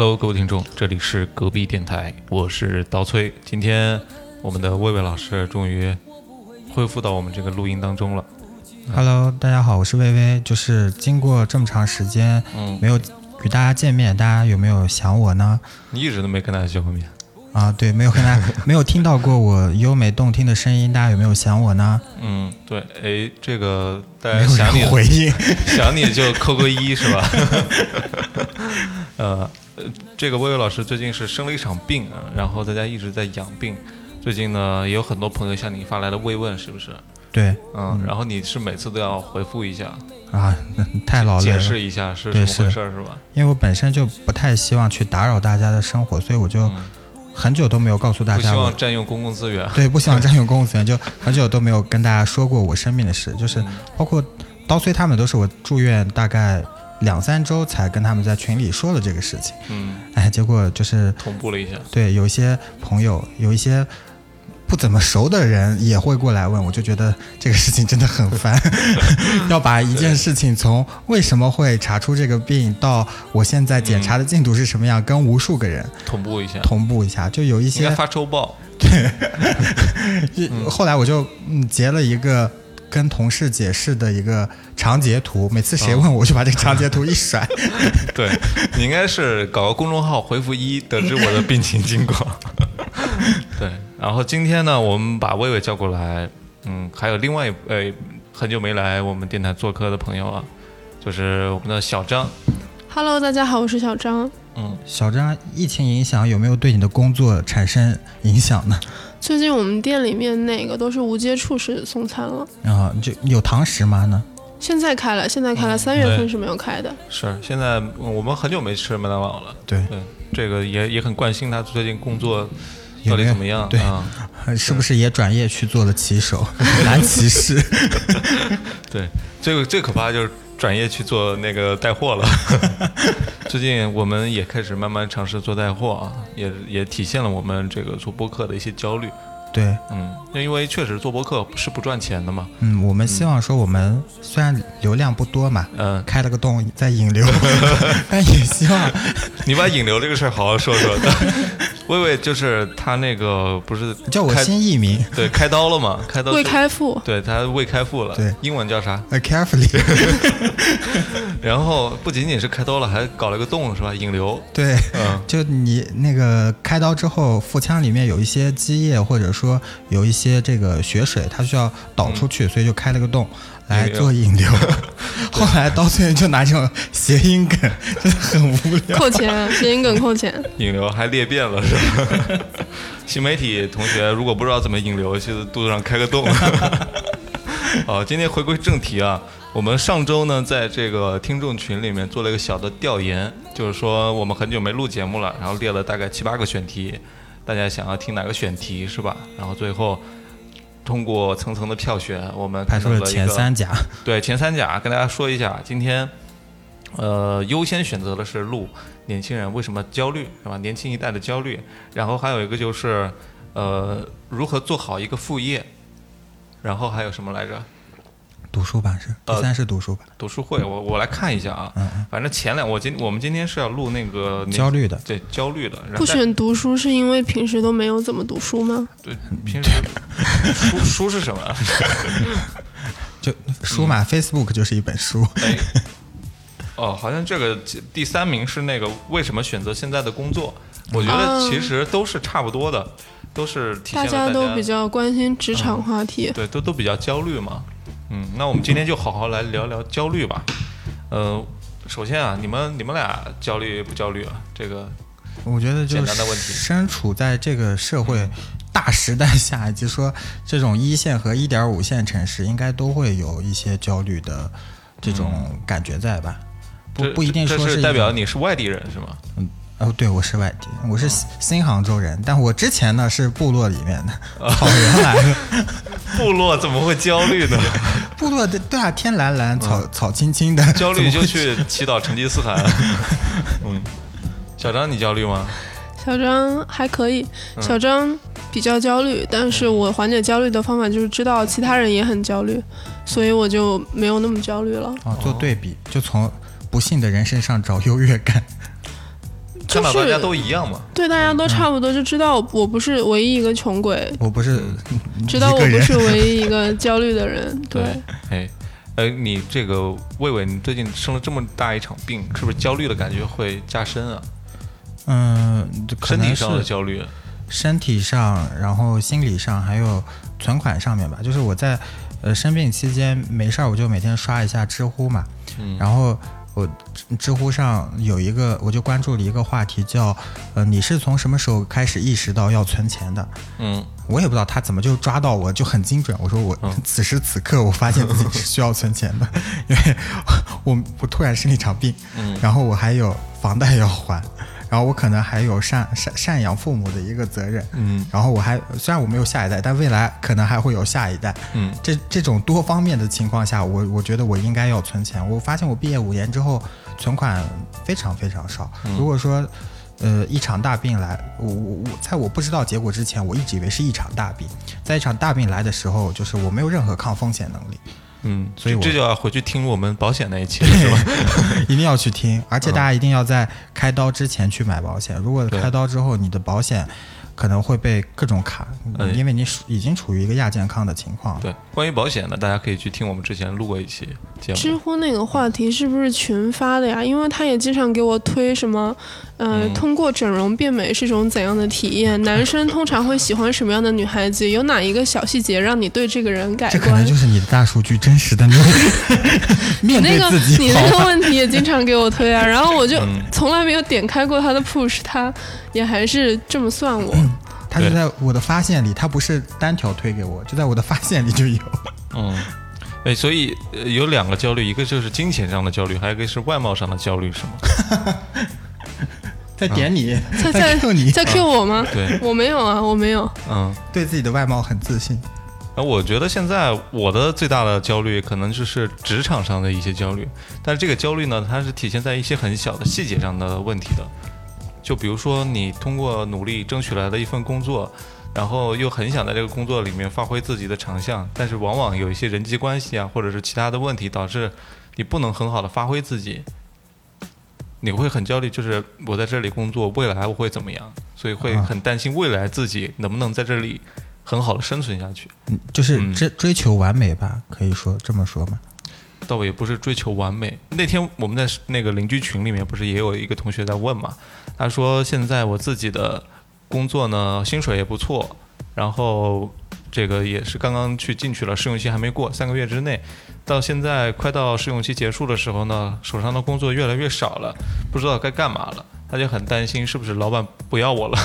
Hello，各位听众，这里是隔壁电台，我是刀崔。今天我们的魏魏老师终于恢复到我们这个录音当中了。Hello，大家好，我是薇薇。就是经过这么长时间嗯，没有与大家见面，大家有没有想我呢？你一直都没跟大家见过面。啊，对，没有跟大家 没有听到过我优美动听的声音，大家有没有想我呢？嗯，对，哎，这个大家想你回应。想你就扣个一是吧？呃，呃这个薇薇老师最近是生了一场病啊，然后大家一直在养病。最近呢，也有很多朋友向你发来了慰问，是不是？对嗯，然后你是每次都要回复一下，啊，太劳累了。解释一下是什对么回是事儿，是吧？因为我本身就不太希望去打扰大家的生活，所以我就嗯，很久都没有告诉大家不希望占用公共资源。对，不希望占用公共资源，就 很久都没有跟大家说过我生病的事，就是包括刀崔他们都是我住院大概两三周才跟他们在群里说了这个事情，嗯，哎，结果就是同步了一下。对有一些朋友，有一些不怎么熟的人也会过来问，我就觉得这个事情真的很烦，要把一件事情从为什么会查出这个病到我现在检查的进度是什么样，跟无数个人同步一下，同步一下，就有一些发周报。对。后来我就嗯截了一个跟同事解释的一个长截图，每次谁问我，我就把这个长截图一甩。对你应该是搞个公众号回复一，得知我的病情经过。对，然后今天呢，我们把薇薇叫过来，嗯，还有另外一呃很久没来我们电台做客的朋友啊，就是我们的小张，Hello，大家好，我是小张。嗯，小张，疫情影响有没有对你的工作产生影响呢？最近我们店里面那个都是无接触式送餐了，啊，就有堂食吗呢？现在开了，现在开了，三月份是没有开的。是现在嗯我们很久没吃麦当劳了，对，对，这个也也很关心他最近工作到底怎么样对啊？是不是也转业去做了骑手、男骑士？对，这个最可怕就是转业去做那个带货了。最近我们也开始慢慢尝试做带货啊，也也体现了我们这个做播客的一些焦虑。对，嗯，因为确实做播客是不赚钱的嘛。嗯，我们希望说，我们虽然流量不多嘛，嗯，开了个洞在引流，但也希望 你把引流这个事儿好好说说。薇薇就是他那个不是叫我开新艺名 对开刀了嘛？开刀未开腹，对他未开腹了。对，英文叫啥？？A carefully，然后不仅仅是开刀了，还搞了个洞是吧？引流。对。嗯，就你那个开刀之后，腹腔里面有一些积液，或者说有一些这个血水，它需要导出去，所以就开了个洞来做引流。后来到最后就拿这种谐音梗，真的很无聊。扣钱，谐音梗扣钱。引流还裂变了是吧？新媒体同学如果不知道怎么引流，就肚子上开个洞。好，今天回归正题啊，我们上周呢在这个听众群里面做了一个小的调研，就是说我们很久没录节目了，然后列了大概七八个选题，大家想要听哪个选题是吧？然后最后通过层层的票选，我们排出了前三甲，对前三甲，跟大家说一下，今天呃优先选择的是录年轻人为什么焦虑，是吧？年轻一代的焦虑，然后还有一个就是呃如何做好一个副业，然后还有什么来着？读书吧是第呃三是读书吧，读书会，我我来看一下啊，嗯嗯，反正前两我今我们今天是要录那个焦虑的，对焦虑的，不选读书是因为平时都没有怎么读书吗？对平时书 书是什么？就书嘛，Facebook 就是一本书，哎，哦，好像这个第三名是那个为什么选择现在的工作？我觉得哦其实都是差不多的，都是体现大了大家都比较关心职场话题。对，都都比较焦虑嘛。嗯，那我们今天就好好来聊聊焦虑吧。呃，首先啊，你们你们俩焦虑不焦虑啊？这个我觉得就简单的问题身处在这个社会大时代下，以及说这种一线和一点五线城市，应该都会有一些焦虑的这种感觉在吧？不不一定说是代表你是外地人是吗？哦，对，我是外地，我是新杭州人，但我之前呢是部落里面的草原来的，部落怎么会焦虑呢？部落的对啊，天蓝蓝，草草青青的，焦虑就去祈祷成吉思汗。嗯，小张，你焦虑吗？小张还可以，嗯小张比较焦虑，但是我缓解焦虑的方法就是知道其他人也很焦虑，所以我就没有那么焦虑了。哦做对比，就从不幸的人身上找优越感。就是大家都一样嘛。对大家都差不多，就知道我不是唯一一个穷鬼，我不是知道我不是唯一一个焦虑的人。对，哎，呃，你这个魏魏，你最近生了这么大一场病，是不是焦虑的感觉会加深啊？嗯，可能身体上的是焦虑，身体上，然后心理上，还有存款上面吧。就是我在呃生病期间没事儿，我就每天刷一下知乎嘛，嗯，然后我知知乎上有一个，我就关注了一个话题叫，呃，你是从什么时候开始意识到要存钱的？嗯我也不知道他怎么就抓到我，就很精准。我说我嗯 此时此刻我发现自己是需要存钱的，因为 我我突然生了一场病，嗯然后我还有房贷要还，然后我可能还有赡赡赡养父母的一个责任，嗯然后我还虽然我没有下一代，但未来可能还会有下一代。嗯这这种多方面的情况下，我我觉得我应该要存钱。我发现我毕业五年之后，存款非常非常少。嗯如果说，呃，一场大病来，我我我在我不知道结果之前，我一直以为是一场大病。在一场大病来的时候，就是我没有任何抗风险能力，嗯，所以我这就要回去听我们保险那一期了，是吧？一定要去听。而且大家一定要在开刀之前去买保险。如果开刀之后你的保险可能会被各种卡，嗯因为你属已经处于一个亚健康的情况。对，关于保险的，大家可以去听我们之前录过一期节目。知乎那个话题是不是群发的呀？因为他也经常给我推什么，呃，嗯通过整容变美是一种怎样的体验？男生通常会喜欢什么样的女孩子？有哪一个小细节让你对这个人改观这可能就？是你的大数据真实的 面面那个对自己你好吧那个问题也经常给我推啊，然后我就嗯从来没有点开过他的 push，他也还是这么算我。他就在我的发现里，他不是单条推给我，就在我的发现里就有。嗯，哎，所以、呃、有两个焦虑，一个就是金钱上的焦虑，还有一个是外貌上的焦虑，是吗？在点你，在在在 Q 你，在 Q 我吗？对，我没有啊，我没有。嗯。对自己的外貌很自信。那我觉得现在我的最大的焦虑可能就是职场上的一些焦虑，但是这个焦虑呢，它是体现在一些很小的细节上的问题的。就比如说你通过努力争取来的一份工作，然后又很想在这个工作里面发挥自己的长项，但是往往有一些人际关系啊，或者是其他的问题，导致你不能很好的发挥自己。你会很焦虑，就是我在这里工作，未来我会怎么样？所以会啊很担心未来自己能不能在这里很好的生存下去。嗯，就是嗯追追求完美吧，可以说这么说吗？倒也不是追求完美。那天我们在那个邻居群里面，不是也有一个同学在问嘛？他说现在我自己的工作呢，薪水也不错，然后这个也是刚刚去进去了，试用期还没过，三个月之内，到现在快到试用期结束的时候呢，手上的工作越来越少了，不知道该干嘛了。他就很担心是不是老板不要我了，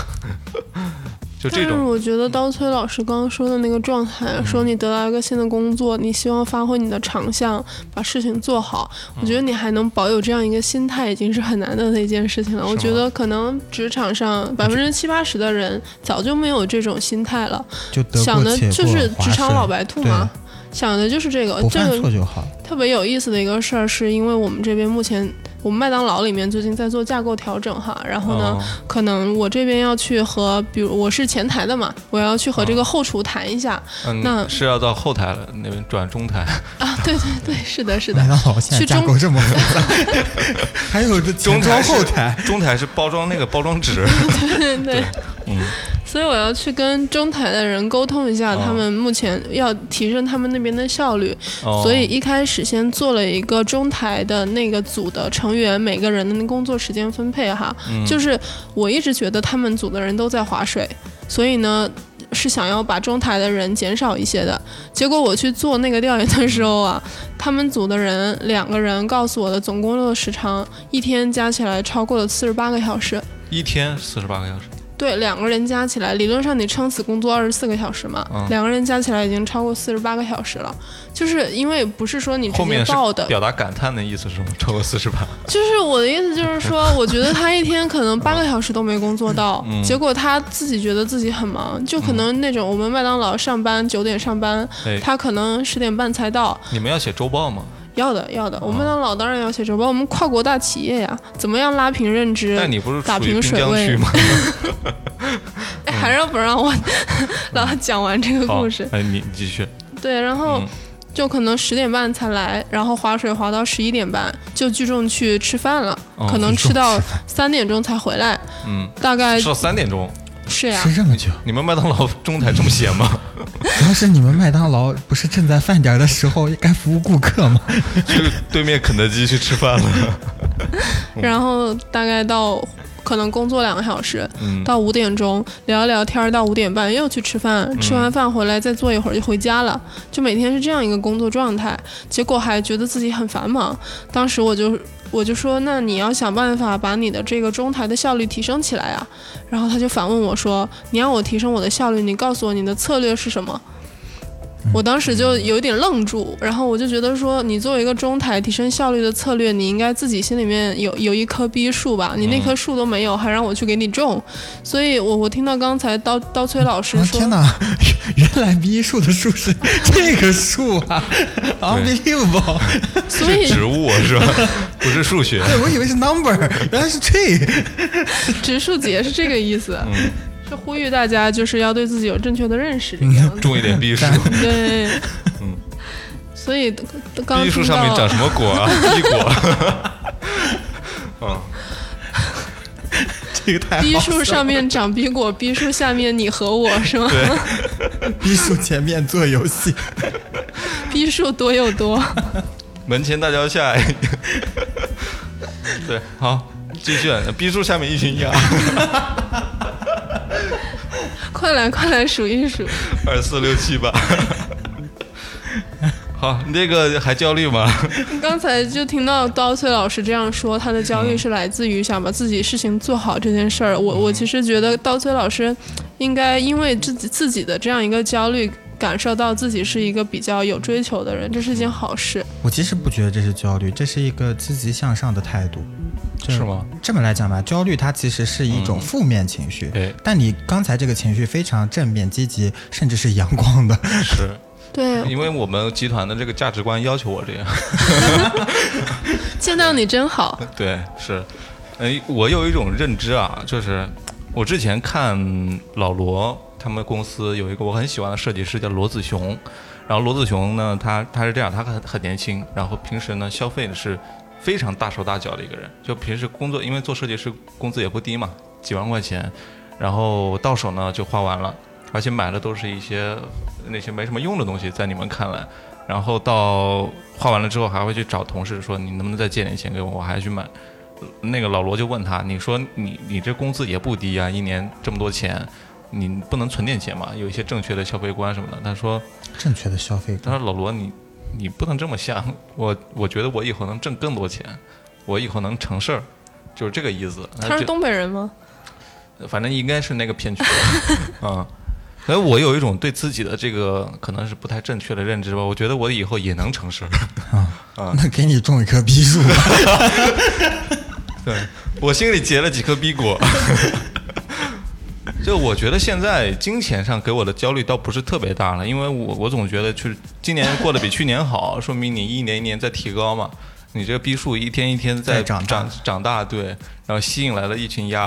就这但是。我觉得刀崔老师刚刚说的那个状态，说你得到一个新的工作，你希望发挥你的长项，把事情做好。我觉得你还能保有这样一个心态，已经是很难得的一件事情了。我觉得可能职场上百分之七八十的人早就没有这种心态了，就想的就是职场老白兔嘛，想的就是这个。这个错就好。特别有意思的一个事儿，是因为我们这边目前我们麦当劳里面最近在做架构调整哈，然后呢，哦可能我这边要去和，比如我是前台的嘛，我要去和这个后厨谈一下、嗯，那是要到后台了，那边转中台。啊，对对对，是的，是的麦，当劳现在去中架构这么复杂，还有这中台中后台，中台是包装那个包装纸。对对对。嗯所以我要去跟中台的人沟通一下，哦他们目前要提升他们那边的效率，哦，所以一开始先做了一个中台的那个组的成员每个人的工作时间分配哈，嗯就是我一直觉得他们组的人都在划水，所以呢是想要把中台的人减少一些的。结果我去做那个调研的时候啊，他们组的人两个人告诉我的总工作时长一天加起来超过了四十八个小时。一天四十八个小时。对，两个人加起来，理论上你撑死工作二十四个小时嘛，嗯两个人加起来已经超过四十八个小时了。就是因为不是说你直接报的，表达感叹的意思是吗？超过四十八。就是我的意思就是说，我觉得他一天可能八个小时都没工作到，嗯结果他自己觉得自己很忙，就可能那种我们麦当劳上班九点上班，哎，他可能十点半才到。你们要写周报吗？要的要的，我们麦当劳当然要写周报，我们跨国大企业呀，怎么样拉平认知？但你不是打平水位吗？哎，还让不让我 老讲完这个故事？，哎，你你继续。对，然后。嗯就可能十点半才来，然后划水划到十一点半，就聚众去吃饭了，哦可能吃到三点钟才回来，嗯，大概吃到三点钟。是呀。吃这么久，你们麦当劳中台这么闲吗？主 要是你们麦当劳不是正在饭点儿的时候该服务顾客吗？去对面肯德基去吃饭了。然后大概到可能工作两个小时，嗯到五点钟聊一聊天，到五点半又去吃饭，吃完饭回来再坐一会儿就回家了，就每天是这样一个工作状态，结果还觉得自己很繁忙。当时我就我就说，那你要想办法把你的这个中台的效率提升起来啊。然后他就反问我说，你让我提升我的效率，你告诉我你的策略是什么？我当时就有点愣住，然后我就觉得说，你作为一个中台提升效率的策略，你应该自己心里面有有一棵逼树吧？你那棵树都没有，还让我去给你种，所以我我听到刚才刀刀崔老师啊说，天哪，原来逼树的树是 这个树啊，unbelievable！所以植物是吧？不是数学。对，我以为是 number，原来是 tree。植树节是这个意思，嗯是呼吁大家就是要对自己有正确的认识。种一点碧树，对，嗯，所以刚碧树听到上面长什么果啊？碧果。嗯，这个太逼树上面长逼果，逼树下面你和我是吗？对，逼树前面做游戏，逼树多又多。门前大桥下。对，好，继续。碧树下面一群鸭，快来快来数一数，二四六七八。好，那个还焦虑吗？刚才就听到刀崔老师这样说，他的焦虑是来自于想把自己事情做好这件事儿。我我其实觉得刀崔老师应该因为自己自己的这样一个焦虑，感受到自己是一个比较有追求的人，这是一件好事。我其实不觉得这是焦虑，这是一个积极向上的态度。就是吗？这么来讲吧，焦虑它其实是一种负面情绪，对，但你刚才这个情绪非常正面、积极，甚至是阳光的。是对，因为我们集团的这个价值观要求我这样。见到你真好。对，是，呃，我有一种认知啊，就是我之前看老罗他们公司有一个我很喜欢的设计师叫罗子雄，然后罗子雄呢，他他是这样，他很很年轻，然后平时呢消费的是非常大手大脚的一个人，就平时工作，因为做设计师工资也不低嘛，几万块钱，然后到手呢就花完了，而且买的都是一些那些没什么用的东西，在你们看来。然后到花完了之后，还会去找同事说：“你能不能再借点钱给我？我还去买。”那个老罗就问他：“你说你你这工资也不低啊，一年这么多钱，你不能存点钱吗？有一些正确的消费观什么的。”他说正确的消费：“他说老罗，你你不能这么想，我我觉得我以后能挣更多钱，我以后能成事儿，就是这个意思。”他是东北人吗？反正应该是那个片区啊。所以我有一种对自己的这个可能是不太正确的认知吧，我觉得我以后也能成事儿。啊那给你种一棵逼树吧。对我心里结了几颗逼果。就我觉得现在金钱上给我的焦虑倒不是特别大了，因为我我总觉得去今年过得比去年好，说明你一年一年在提高嘛。你这个逼数一天一天在在长大长长大，对，然后吸引来了一群鸭。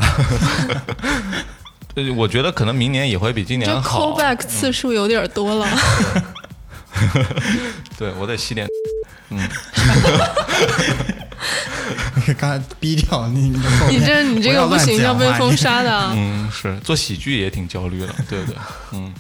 呃 我觉得可能明年也会比今年好。callback 次数有点多了。对，我得吸点。刚才逼掉你，你这你这个不行，要被封。杀的啊。嗯，是做喜剧也挺焦虑的，对不对？嗯，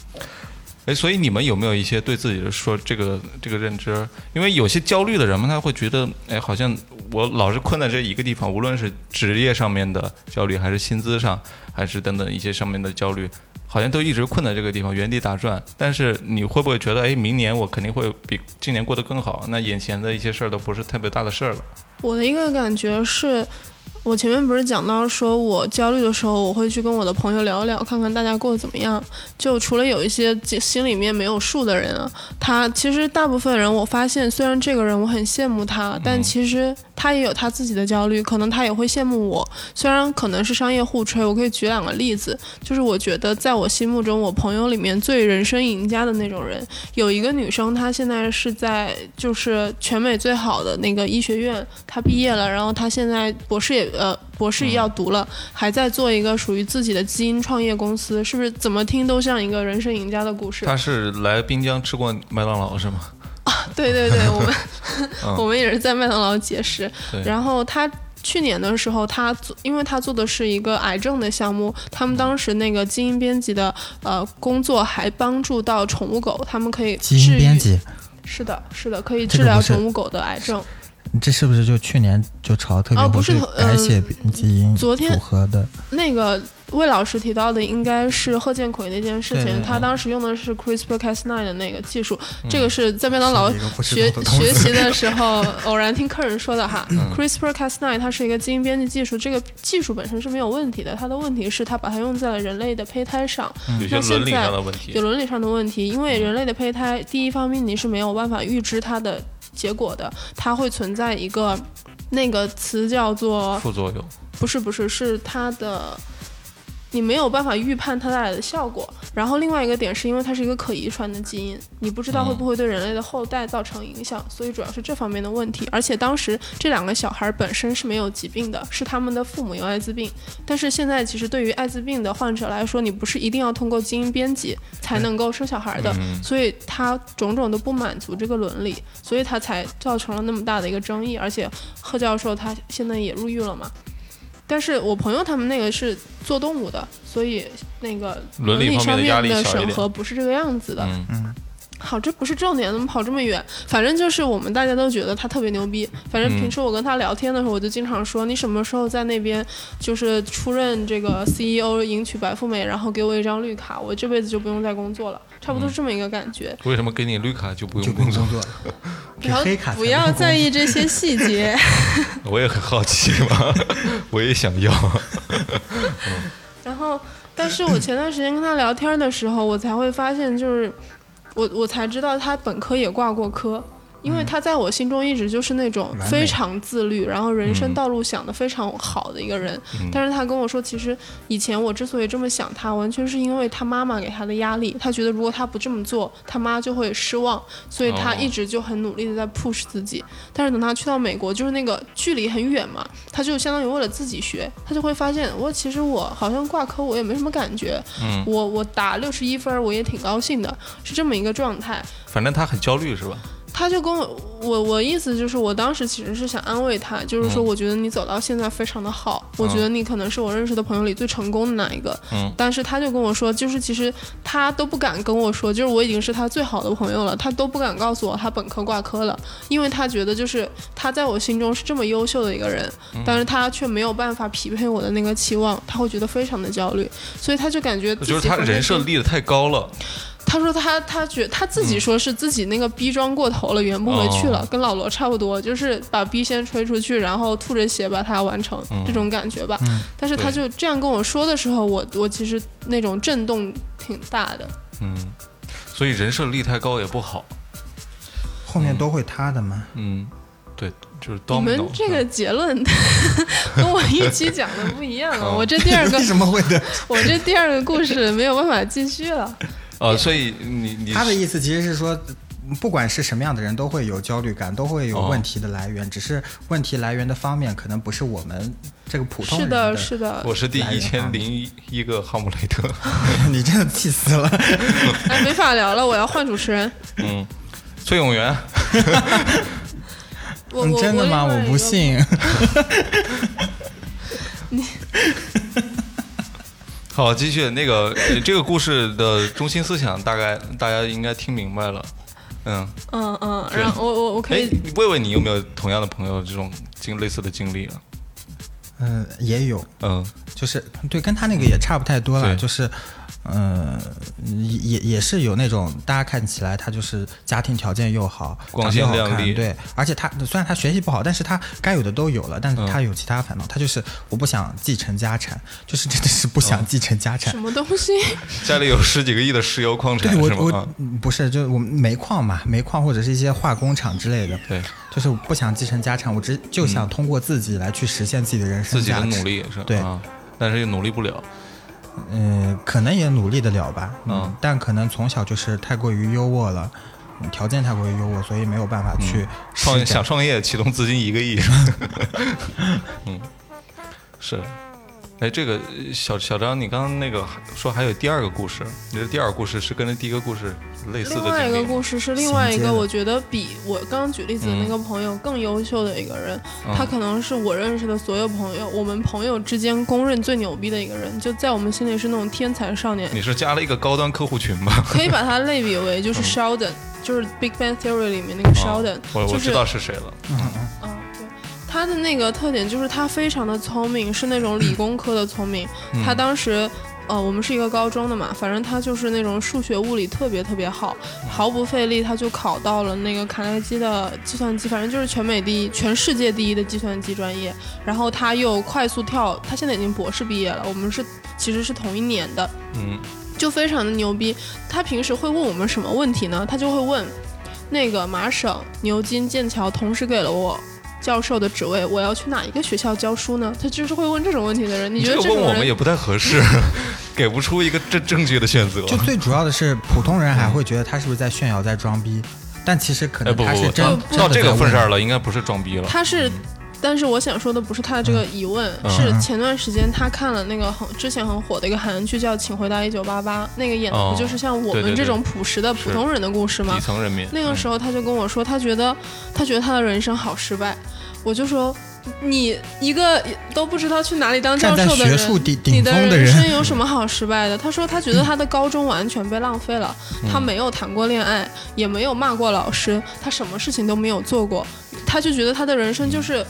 哎，所以你们有没有一些对自己的说这个这个认知？因为有些焦虑的人们，他会觉得，哎，好像我老是困在这一个地方，无论是职业上面的焦虑，还是薪资上，还是等等一些上面的焦虑，好像都一直困在这个地方，原地打转。但是你会不会觉得，哎，明年我肯定会比今年过得更好？那眼前的一些事儿都不是特别大的事儿了。我的一个感觉是，我前面不是讲到说我焦虑的时候，我会去跟我的朋友聊聊，看看大家过得怎么样。就除了有一些心里面没有数的人啊，他其实大部分人，我发现虽然这个人我很羡慕他，但其实他也有他自己的焦虑，可能他也会羡慕我。虽然可能是商业互吹，我可以举两个例子，就是我觉得在我心目中，我朋友里面最人生赢家的那种人，有一个女生，她现在是在就是全美最好的那个医学院，她毕业了，然后她现在博士也呃博士也要读了，还在做一个属于自己的基因创业公司，是不是怎么听都像一个人生赢家的故事？他是来滨江吃过麦当劳是吗？啊对对对，我们、嗯 我们也是在麦当劳结识。然后他去年的时候，他做，因为他做的是一个癌症的项目，他们当时那个基因编辑的呃工作还帮助到宠物狗，他们可以基治愈因编辑，是的，是的，可以治疗宠物狗的癌症。这是不是就去年就炒得特别火，哦不是就改写基因昨天组合的？那个魏老师提到的应该是贺建奎那件事情，他当时用的是 CRISPR-Cas9 的那个技术，这个是在麦当劳学学习的时候 偶然听客人说的哈。嗯。CRISPR-Cas9 它是一个基因编辑技术，这个技术本身是没有问题的，它的问题是它把它用在了人类的胚胎上，有些伦理上的问题。有。伦理上的问题，因为人类的胚胎，第一方面你是没有办法预知它的结果的，它会存在一个那个词叫做副作用，不是不是是它的，你没有办法预判它带来的效果。然后另外一个点是因为它是一个可遗传的基因，你不知道会不会对人类的后代造成影响，所以主要是这方面的问题。而且当时这两个小孩本身是没有疾病的，是他们的父母有艾滋病。但是现在其实对于艾滋病的患者来说，你不是一定要通过基因编辑才能够生小孩的，嗯所以他种种都不满足这个伦理，所以他才造成了那么大的一个争议。而且贺教授他现在也入狱了嘛。但是我朋友他们那个是做动物的，所以那个伦理理上方面的审核不是这个样子的。嗯，好，这不是重点，怎么跑这么远？反正就是我们大家都觉得他特别牛逼。反正嗯平时我跟他聊天的时候，我就经常说，你什么时候在那边就是出任这个 CEO，迎娶白富美，然后给我一张绿卡，我这辈子就不用再工作了，差不多是这么一个感觉。为什么给你绿卡就不用工作？了？然后，不要在意这些细节。我也很好奇嘛，我也想要。然后，但是我前段时间跟他聊天的时候，我才会发现，就是我我才知道他本科也挂过科。因为他在我心中一直就是那种非常自律，然后人生嗯道路想得非常好的一个人。嗯但是他跟我说，其实以前我之所以这么想他，完全是因为他妈妈给他的压力。他觉得如果他不这么做，他妈就会失望，所以他哦一直就很努力的在 push 自己。但是等他去到美国，就是那个距离很远嘛，他就相当于为了自己学，他就会发现，我其实我好像挂科我也没什么感觉，嗯，我我打六十一分我也挺高兴的，是这么一个状态。反正他很焦虑是吧？他就跟我我我意思就是，我当时其实是想安慰他，就是说，嗯我觉得你走到现在非常的好，我觉得你可能是我认识的朋友里最成功的那一个。嗯但是他就跟我说，就是其实他都不敢跟我说，就是我已经是他最好的朋友了，他都不敢告诉我他本科挂科了，因为他觉得就是他在我心中是这么优秀的一个人，嗯但是他却没有办法匹配我的那个期望，他会觉得非常的焦虑，所以他就感觉就是他人设立的太高了。他说他他觉他自己说是自己那个逼装过头了，圆不回去了，哦跟老罗差不多，就是把逼先吹出去，然后吐着血把它完成、嗯这种感觉吧。嗯但是他就这样跟我说的时候，我我其实那种震动挺大的。嗯，所以人设立太高也不好。后面都会塌的嘛。嗯，对，就是你们这个结论 跟我一期讲的不一样啊！哦我这第二个 为，什么会的？我这第二个故事没有办法继续了。呃，所以你你他的意思其实是说，不管是什么样的人，都会有焦虑感，都会有哦问题的来源，只是问题来源的方面可能不是我们这个普通人是的，是的。我是第一千零一个哈姆雷特。你真的气死了。哎，没法聊了，我要换主持人。嗯，崔永元，嗯我我真的吗？我不信。好，继续那个、呃这个故事的中心思想，大概大家应该听明白了。嗯，嗯嗯，对然后我我我可哎以，问问，你有没有同样的朋友这种经类似的经历啊？嗯、也有，嗯就是对，跟他那个也差不太多了，对就是，嗯、也也是有那种大家看起来他就是家庭条件又好，光鲜亮丽看对，而且他虽然他学习不好，但是他该有的都有了，但是嗯他有其他烦恼，他就是我不想继承家产，就是真的是不想继承家产什。么东西？家里有十几个亿的石油矿产对我？我不是，就是我们煤矿嘛，煤矿或者是一些化工厂之类的，对，就是我不想继承家产，我只就想通过自己来去实现自己的人生自己的努力也是对啊，但是又努力不了。嗯，可能也努力得了吧，嗯，嗯但可能从小就是太过于优渥了，嗯条件太过于优渥，所以没有办法去嗯创施展。想创业，启动资金一个亿，嗯，是。哎，这个呃小小张，你刚刚那个说还有第二个故事，你的第二个故事是跟这第一个故事类似的另外一个故事是另外一个，我觉得比我刚刚举例子的那个朋友更优秀的一个人，他嗯可能是我认识的所有朋友，我们朋友之间公认最牛逼的一个人，就在我们心里是那种天才少年，你是加了一个高端客户群吧？可以把它类比为就是嗯 Sheldon，、就是 Big Bang Theory 里面那个 Sheldon，、哦我我就是知道是谁了。嗯他的那个特点就是他非常的聪明，是那种理工科的聪明。嗯他当时，呃，我们是一个高中的嘛，反正他就是那种数学、物理特别特别好，毫不费力他就考到了那个卡耐基的计算机，反正就是全美第一、全世界第一的计算机专业。然后他又快速跳，他现在已经博士毕业了，我们是其实是同一年的。嗯就非常的牛逼。他平时会问我们什么问题呢？他就会问，那个麻省、牛津、剑桥同时给了我教授的职位，我要去哪一个学校教书呢？他就是会问这种问题的人。你觉得这种人问我们也不太合适，给不出一个正正确的选择。就最主要的是，普通人还会觉得他是不是在炫耀、在装逼，但其实可能他是真到这个份上。了，应该不是装逼了。他是。但是我想说的不是他的这个疑问，嗯。是前段时间他看了那个很之前很火的一个韩剧叫《请回答一九八八》，那个演的哦。不就是像我们这种朴实的普通人的故事吗？底？层人民。那个时候他就跟我说，他觉得他觉得他的人生好失败。我就说，你一个都不知道去哪里当教授的人，你的人。生，有什么好失败的？他说他觉得他的高中完全被浪费了，嗯。他没有谈过恋爱，也没有骂过老师，他什么事情都没有做过，他就觉得他的人生就是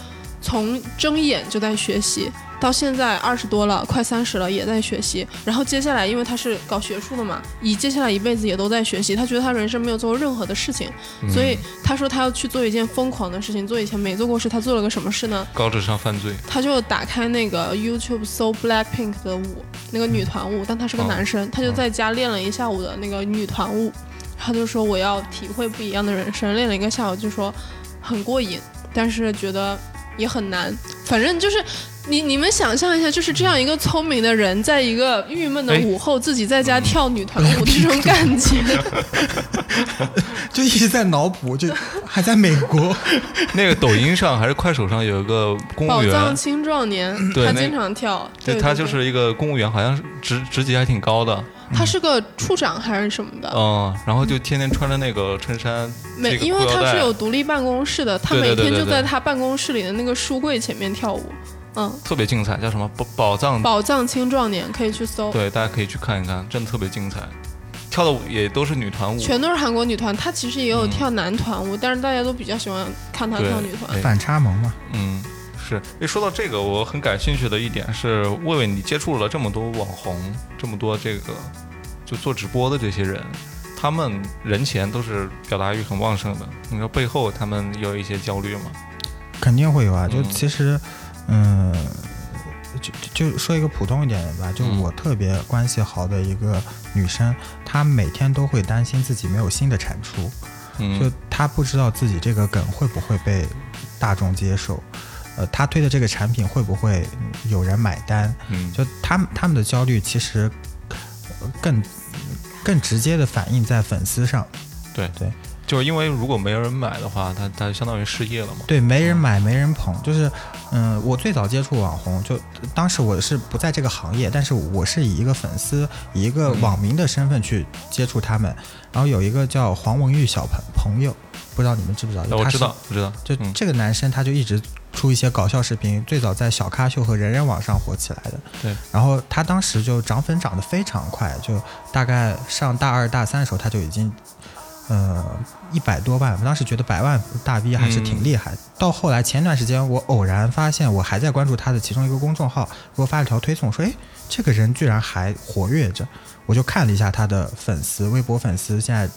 从睁眼就在学习。到现在二十多了，快三十了，也在学习。然后接下来，因为他是搞学术的嘛，以接下来一辈子也都在学习。他觉得他人生没有做过任何的事情，嗯所以他说他要去做一件疯狂的事情，做以前没做过事。他做了个什么事呢？高智商犯罪。他就打开那个 YouTube 搜 Blackpink 的舞，那个女团舞，但他是个哦男生，他就在家练了一下午的那个女团舞。他就说我要体会不一样的人生，练了一个下午，就说很过瘾，但是觉得也很难。反正就是你你们想象一下，就是这样一个聪明的人，在一个郁闷的哎午后，自己在家跳女团舞的这种感觉。就一直在脑补，就还在美国。那个抖音上还是快手上有一个公务宝藏员，青壮年，他经常跳，对对他就是一个公务员，好像是职职级还挺高的，他是个处长还是什么的，嗯，然后就天天穿着那个衬衫，每这个因为他是有独立办公室的，他每天就在他办公室里的那个书柜前面跳舞。嗯，特别精彩，叫什么宝宝藏？宝藏青壮年可以去搜，对，大家可以去看一看，真的特别精彩。跳的舞也都是女团舞，全都是韩国女团。她其实也有嗯跳男团舞，但是大家都比较喜欢看她跳女团。反差萌嘛，嗯，是。一说到这个，我很感兴趣的一点是，魏魏你接触了这么多网红，这么多这个就做直播的这些人，他们人前都是表达欲很旺盛的，你说背后他们有一些焦虑吗？肯定会有啊。就嗯其实，嗯，就就就说一个普通一点的吧，就嗯我特别关系好的一个女生，她每天都会担心自己没有新的产出，嗯，就她不知道自己这个梗会不会被大众接受，呃，他推的这个产品会不会有人买单，嗯，就他们他们的焦虑其实呃更更直接的反映在粉丝上。对对，就是因为如果没有人买的话，他他相当于失业了嘛。对，没人买，没人捧，就是，嗯、我最早接触网红，就当时我是不在这个行业，但是我是以一个粉丝，以一个嗯网民的身份去接触他们。然后有一个叫黄文玉小朋朋友，不知道你们知不知道？他知道，我知道，就嗯这个男生，他就一直出一些搞笑视频，最早在小咖秀和人人网上火起来的。对。然后他当时就涨粉涨得非常快，就大概上大二大三的时候，他就已经，呃，一百多万。我当时觉得百万大 V 还是挺厉害。到后来前段时间，我偶然发现，我还在关注他的其中一个公众号，给我发了条推送，说，哎，这个人居然还活跃着。我就看了一下他的粉丝，微博粉丝现在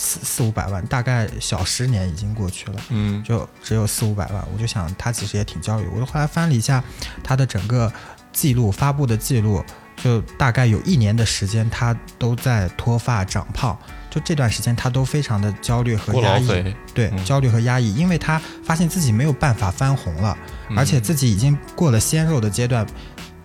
四四五百万，大概小十年已经过去了。嗯，就只有四五百万，我就想他其实也挺焦虑。我就后来翻了一下他的整个记录发布的记录，就大概有一年的时间，他都在脱发长胖。就这段时间，他都非常的焦虑和压抑，对，嗯焦虑和压抑，因为他发现自己没有办法翻红了，嗯而且自己已经过了鲜肉的阶段，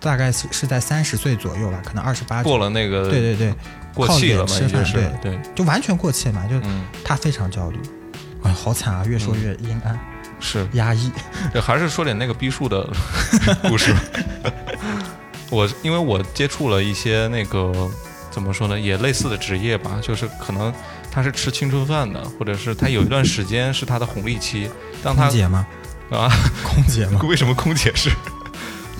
大概是是在三十岁左右吧，可能二十八，过了那个对对对，过气了嘛，靠脸吃饭已经是对，就完全过气嘛，就嗯，他非常焦虑，哎，好惨啊，越说越阴暗、是，压抑。这还是说点那个逼数的 故事。我因为我接触了一些那个怎么说呢，也类似的职业吧，就是可能他是吃青春饭的，或者是他有一段时间是他的红利期，当他空姐吗？啊，空姐吗？为什么空姐是？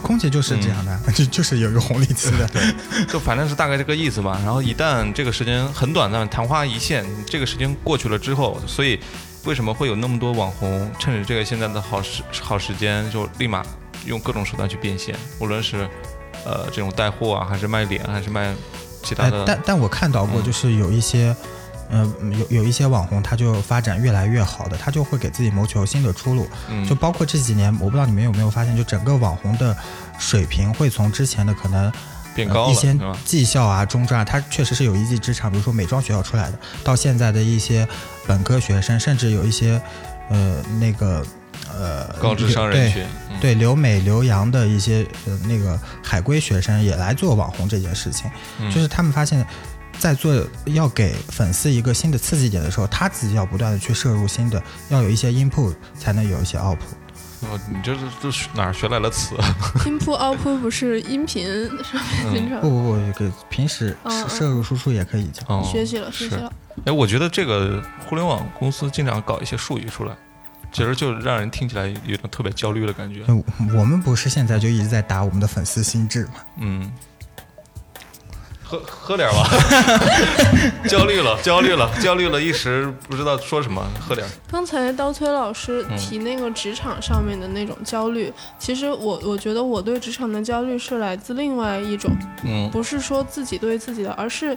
空姐就是这样的，就就是有一个红利期的。对就反正是大概这个意思吧。然后一旦这个时间很短暂，昙花一现，这个时间过去了之后，所以为什么会有那么多网红趁着这个现在的好时好时间，就立马用各种手段去变现，无论是呃这种带货啊，还是卖脸，还是卖其他哎的，，但但我看到过，嗯就是有一些，呃，有有一些网红，他就发展越来越好的，他就会给自己谋求新的出路。嗯就包括这几年，我不知道你们有没有发现，就整个网红的水平会从之前的可能变高一些？技校啊、中专啊，它确实是有一技之长，比如说美妆学校出来的，到现在的一些本科学生，甚至有一些呃那个呃高智商人群，嗯对对留美留洋的一些呃那个海归学生也来做网红这件事情，嗯就是他们发现。在做要给粉丝一个新的刺激点的时候，他自己要不断的去摄入新的，要有一些 input 才能有一些 output。哦，你这是这是哪儿学来的词？input output 不是音频上面经常不不不，这个平时摄摄入输出也可以讲。哦，学习了，学习了。哎，我觉得这个互联网公司经常搞一些术语出来，其实就让人听起来有种特别焦虑的感觉。我们不是现在就一直在打我们的粉丝心智吗？嗯，喝喝点儿吧，焦虑了，焦虑了，焦虑了，一时不知道说什么，喝点。刚才刀崔老师嗯提那个职场上面的那种焦虑，其实我我觉得我对职场的焦虑是来自另外一种，嗯不是说自己对自己的，而是，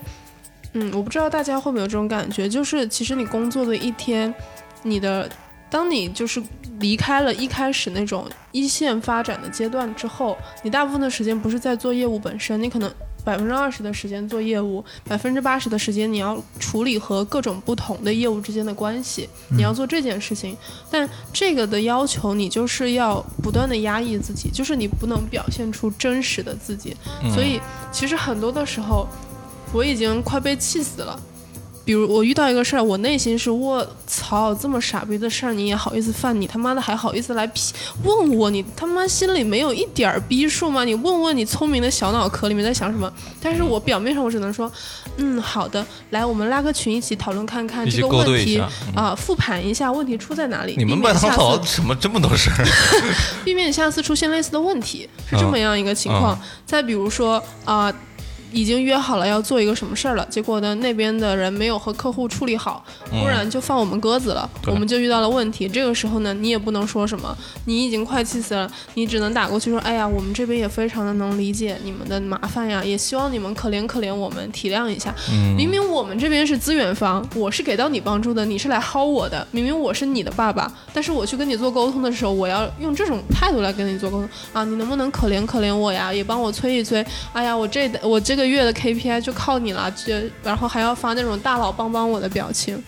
嗯，我不知道大家会不会有这种感觉，就是其实你工作的一天，你的，当你就是离开了一开始那种一线发展的阶段之后，你大部分的时间不是在做业务本身，你可能。百分之二十的时间做业务，百分之八十的时间你要处理和各种不同的业务之间的关系，你要做这件事情。但这个的要求，你就是要不断的压抑自己，就是你不能表现出真实的自己。嗯所以其实很多的时候，我已经快被气死了。比如我遇到一个事儿，我内心是我操，这么傻逼的事儿你也好意思犯，你他妈的还好意思来批问我，你他妈心里没有一点儿逼数吗？你问问你聪明的小脑壳里面在想什么？但是我表面上我只能说，嗯，好的，来我们拉个群一起讨论看看这个问题啊、复盘一下问题出在哪里，你们麦当劳次怎么这么多事儿？避免下次出现类似的问题，是这么样一个情况。嗯再比如说啊、已经约好了要做一个什么事儿了，结果呢那边的人没有和客户处理好，忽然就放我们鸽子了，对我们就遇到了问题。这个时候呢，你也不能说什么，你已经快气死了，你只能打过去说：“哎呀，我们这边也非常的能理解你们的麻烦呀，也希望你们可怜可怜我们，体谅一下。嗯明明我们这边是资源方，我是给到你帮助的，你是来薅我的。明明我是你的爸爸，但是我去跟你做沟通的时候，我要用这种态度来跟你做沟通啊！你能不能可怜可怜我呀？也帮我催一催。哎呀，我这我这个月的 KPI 就靠你了，这然后还要发那种大佬帮帮我的表情。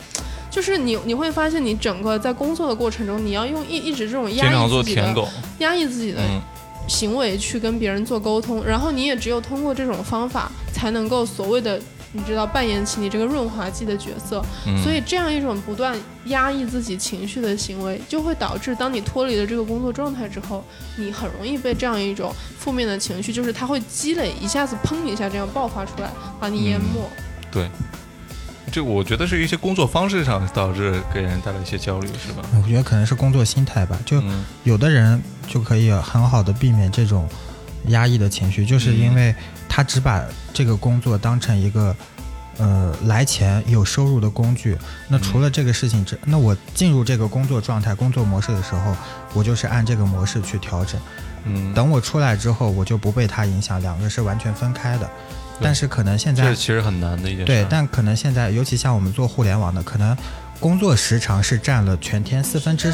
就是你，你会发现，你整个在工作的过程中，你要用一一直这种压抑自己的。压抑自己的嗯行为去跟别人做沟通，然后你也只有通过这种方法，才能够所谓的你知道扮演起你这个润滑剂的角色。嗯，所以这样一种不断压抑自己情绪的行为，就会导致当你脱离了这个工作状态之后，你很容易被这样一种负面的情绪，就是它会积累，一下子砰一下这样爆发出来，把你淹没。对，这我觉得是一些工作方式上导致给人带来一些焦虑，是吧？我觉得可能是工作心态吧，就嗯有的人就可以很好的避免这种压抑的情绪，就是因为他只把这个工作当成一个呃来钱有收入的工具。那除了这个事情之，那我进入这个工作状态、工作模式的时候，我就是按这个模式去调整。嗯，等我出来之后，我就不被它影响，两个是完全分开的。但是可能现在这其实很难的一件事。对，但可能现在，尤其像我们做互联网的，可能工作时长是占了全天四分之，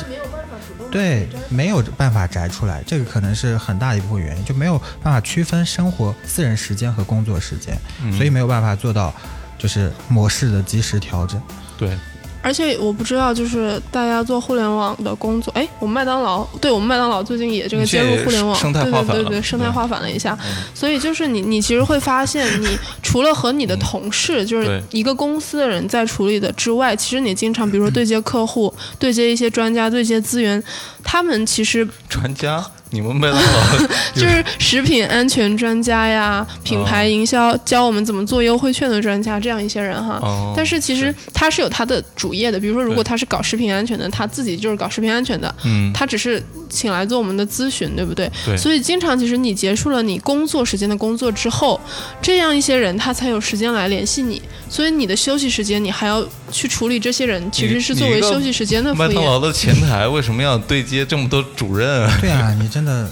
对，没有办法摘出来，这个可能是很大一部分原因，就没有办法区分生活、私人时间和工作时间，嗯所以没有办法做到就是模式的及时调整。对，而且我不知道，就是大家做互联网的工作，哎，我们麦当劳，对我们麦当劳最近也这个接入互联网，对对对对，生态化反了一下。嗯。所以就是你，你其实会发现，你除了和你的同事，就是一个公司的人在处理的之外，其实你经常，比如说对接客户、对接一些专家、对接资源，他们其实专家你们麦当劳就是食品安全专家呀，品牌营销教我们怎么做优惠券的专家，这样一些人哈。哦但是其实他是有他的主业的，比如说如果他是搞食品安全的，他自己就是搞食品安全的，嗯，他只是请来做我们的咨询，对不对？对所以经常其实你结束了你工作时间的工作之后，这样一些人他才有时间来联系你，所以你的休息时间你还要去处理这些人，其实是作为休息时间的。麦当劳的前台为什么要对接这么多主任啊？对啊，你真的，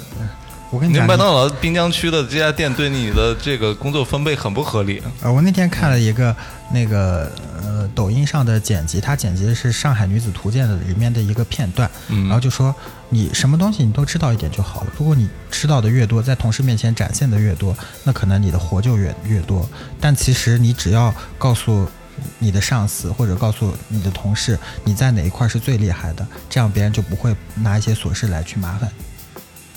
我跟你讲，那麦当劳滨江区的这家店对你的这个工作分配很不合理。呃，我那天看了一个那个呃抖音上的剪辑，他剪辑的是《上海女子图鉴》的里面的一个片段，嗯然后就说你什么东西你都知道一点就好了。如果你知道的越多，在同事面前展现的越多，那可能你的活就越越多。但其实你只要告诉你的上司或者告诉你的同事你在哪一块是最厉害的，这样别人就不会拿一些琐事来去麻烦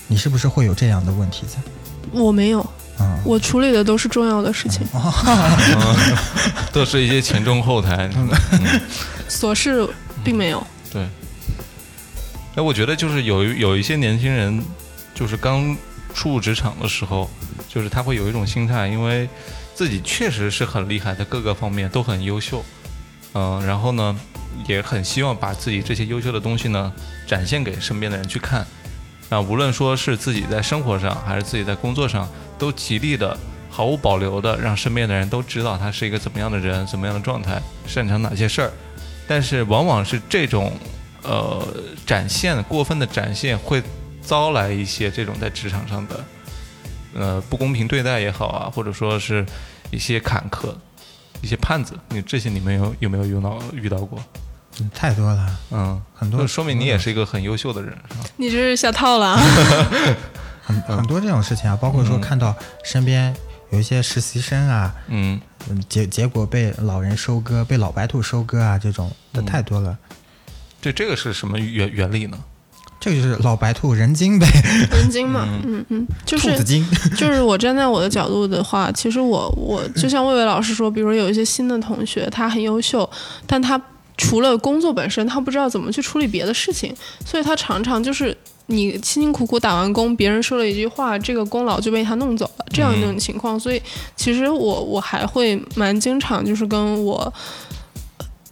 你。是不是会有这样的问题在？我没有，嗯，我处理的都是重要的事情，嗯，都是一些前中后台。嗯，琐事并没有。对。哎，我觉得就是有有一些年轻人，就是刚初入职场的时候，就是他会有一种心态，因为自己确实是很厉害，在各个方面都很优秀，嗯、然后呢，也很希望把自己这些优秀的东西呢展现给身边的人去看。那，无论说是自己在生活上，还是自己在工作上，都极力的、毫无保留的让身边的人都知道他是一个怎么样的人，怎么样的状态，擅长哪些事儿。但是往往是这种呃展现过分的展现，会遭来一些这种在职场上的呃不公平对待也好啊，或者说是一些坎坷、一些叛子。你这些你们有有没有遇到遇到过？嗯太多了，嗯，很多说明你也是一个很优秀的人，是吧？你这是下套了啊，很很多这种事情啊，包括说嗯看到身边有一些实习生啊，嗯，嗯，结结果被老人收割，被老白兔收割啊，这种的嗯太多了。这这个是什么原原理呢？这个就是老白兔人精呗，人精嘛，嗯嗯，就是兔子精。就是我站在我的角度的话，其实我我就像魏魏老师说，比如有一些新的同学，他很优秀，但他除了工作本身，他不知道怎么去处理别的事情，所以他常常就是你辛辛苦苦打完工，别人说了一句话，这个功劳就被他弄走了，这样一种情况。所以其实我我还会蛮经常就是跟我。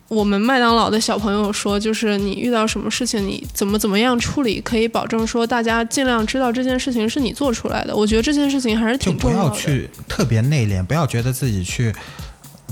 我们麦当劳的小朋友说，就是你遇到什么事情，你怎么怎么样处理，可以保证说大家尽量知道这件事情是你做出来的。我觉得这件事情还是挺重要的。不要去特别内敛，不要觉得自己去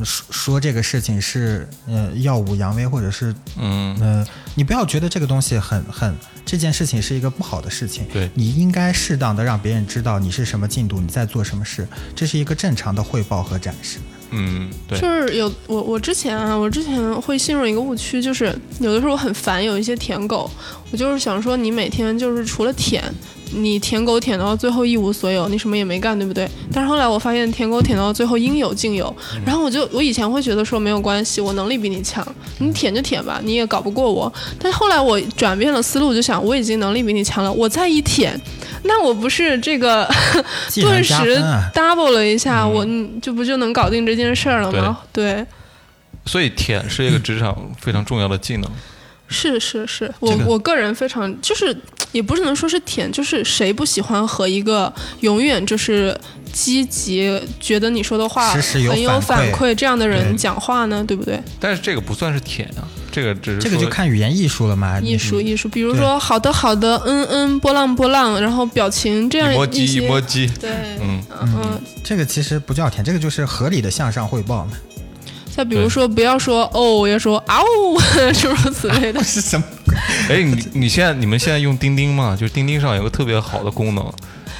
说说这个事情是呃耀武扬威，或者是嗯，呃，你不要觉得这个东西很很这件事情是一个不好的事情。对。你应该适当的让别人知道你是什么进度，你在做什么事，这是一个正常的汇报和展示。嗯，对，就是有我我之前啊，我之前会陷入一个误区，就是有的时候我很烦有一些舔狗，我就是想说你每天就是除了舔，你舔狗舔到最后一无所有，你什么也没干，对不对？但是后来我发现舔狗舔到最后应有尽有，然后我就我以前会觉得说没有关系，我能力比你强，你舔就舔吧，你也搞不过我。但后来我转变了思路，就想我已经能力比你强了，我再一舔，那我不是这个 顿时！double 了一下，嗯我嗯就不就能搞定这件事儿了吗？对，所以舔是一个职场非常重要的技能。是是是，我、这个我个人非常就是也不是能说是舔，就是谁不喜欢和一个永远就是积极，觉得你说的话时时有很有反馈这样的人讲话呢，对不对？但是这个不算是舔啊，这个只是这个就看语言艺术了嘛。艺术艺术，比如说好的好的，嗯嗯，波浪波浪，然后表情这样一摸鸡一些，一摸鸡，对，嗯，嗯嗯。这个其实不叫舔，这个就是合理的向上汇报嘛。再比如说，不要说哦，要说嗷，诸如此类的。是什么？哎，你你现在你们现在用钉钉吗？就是钉钉上有个特别好的功能，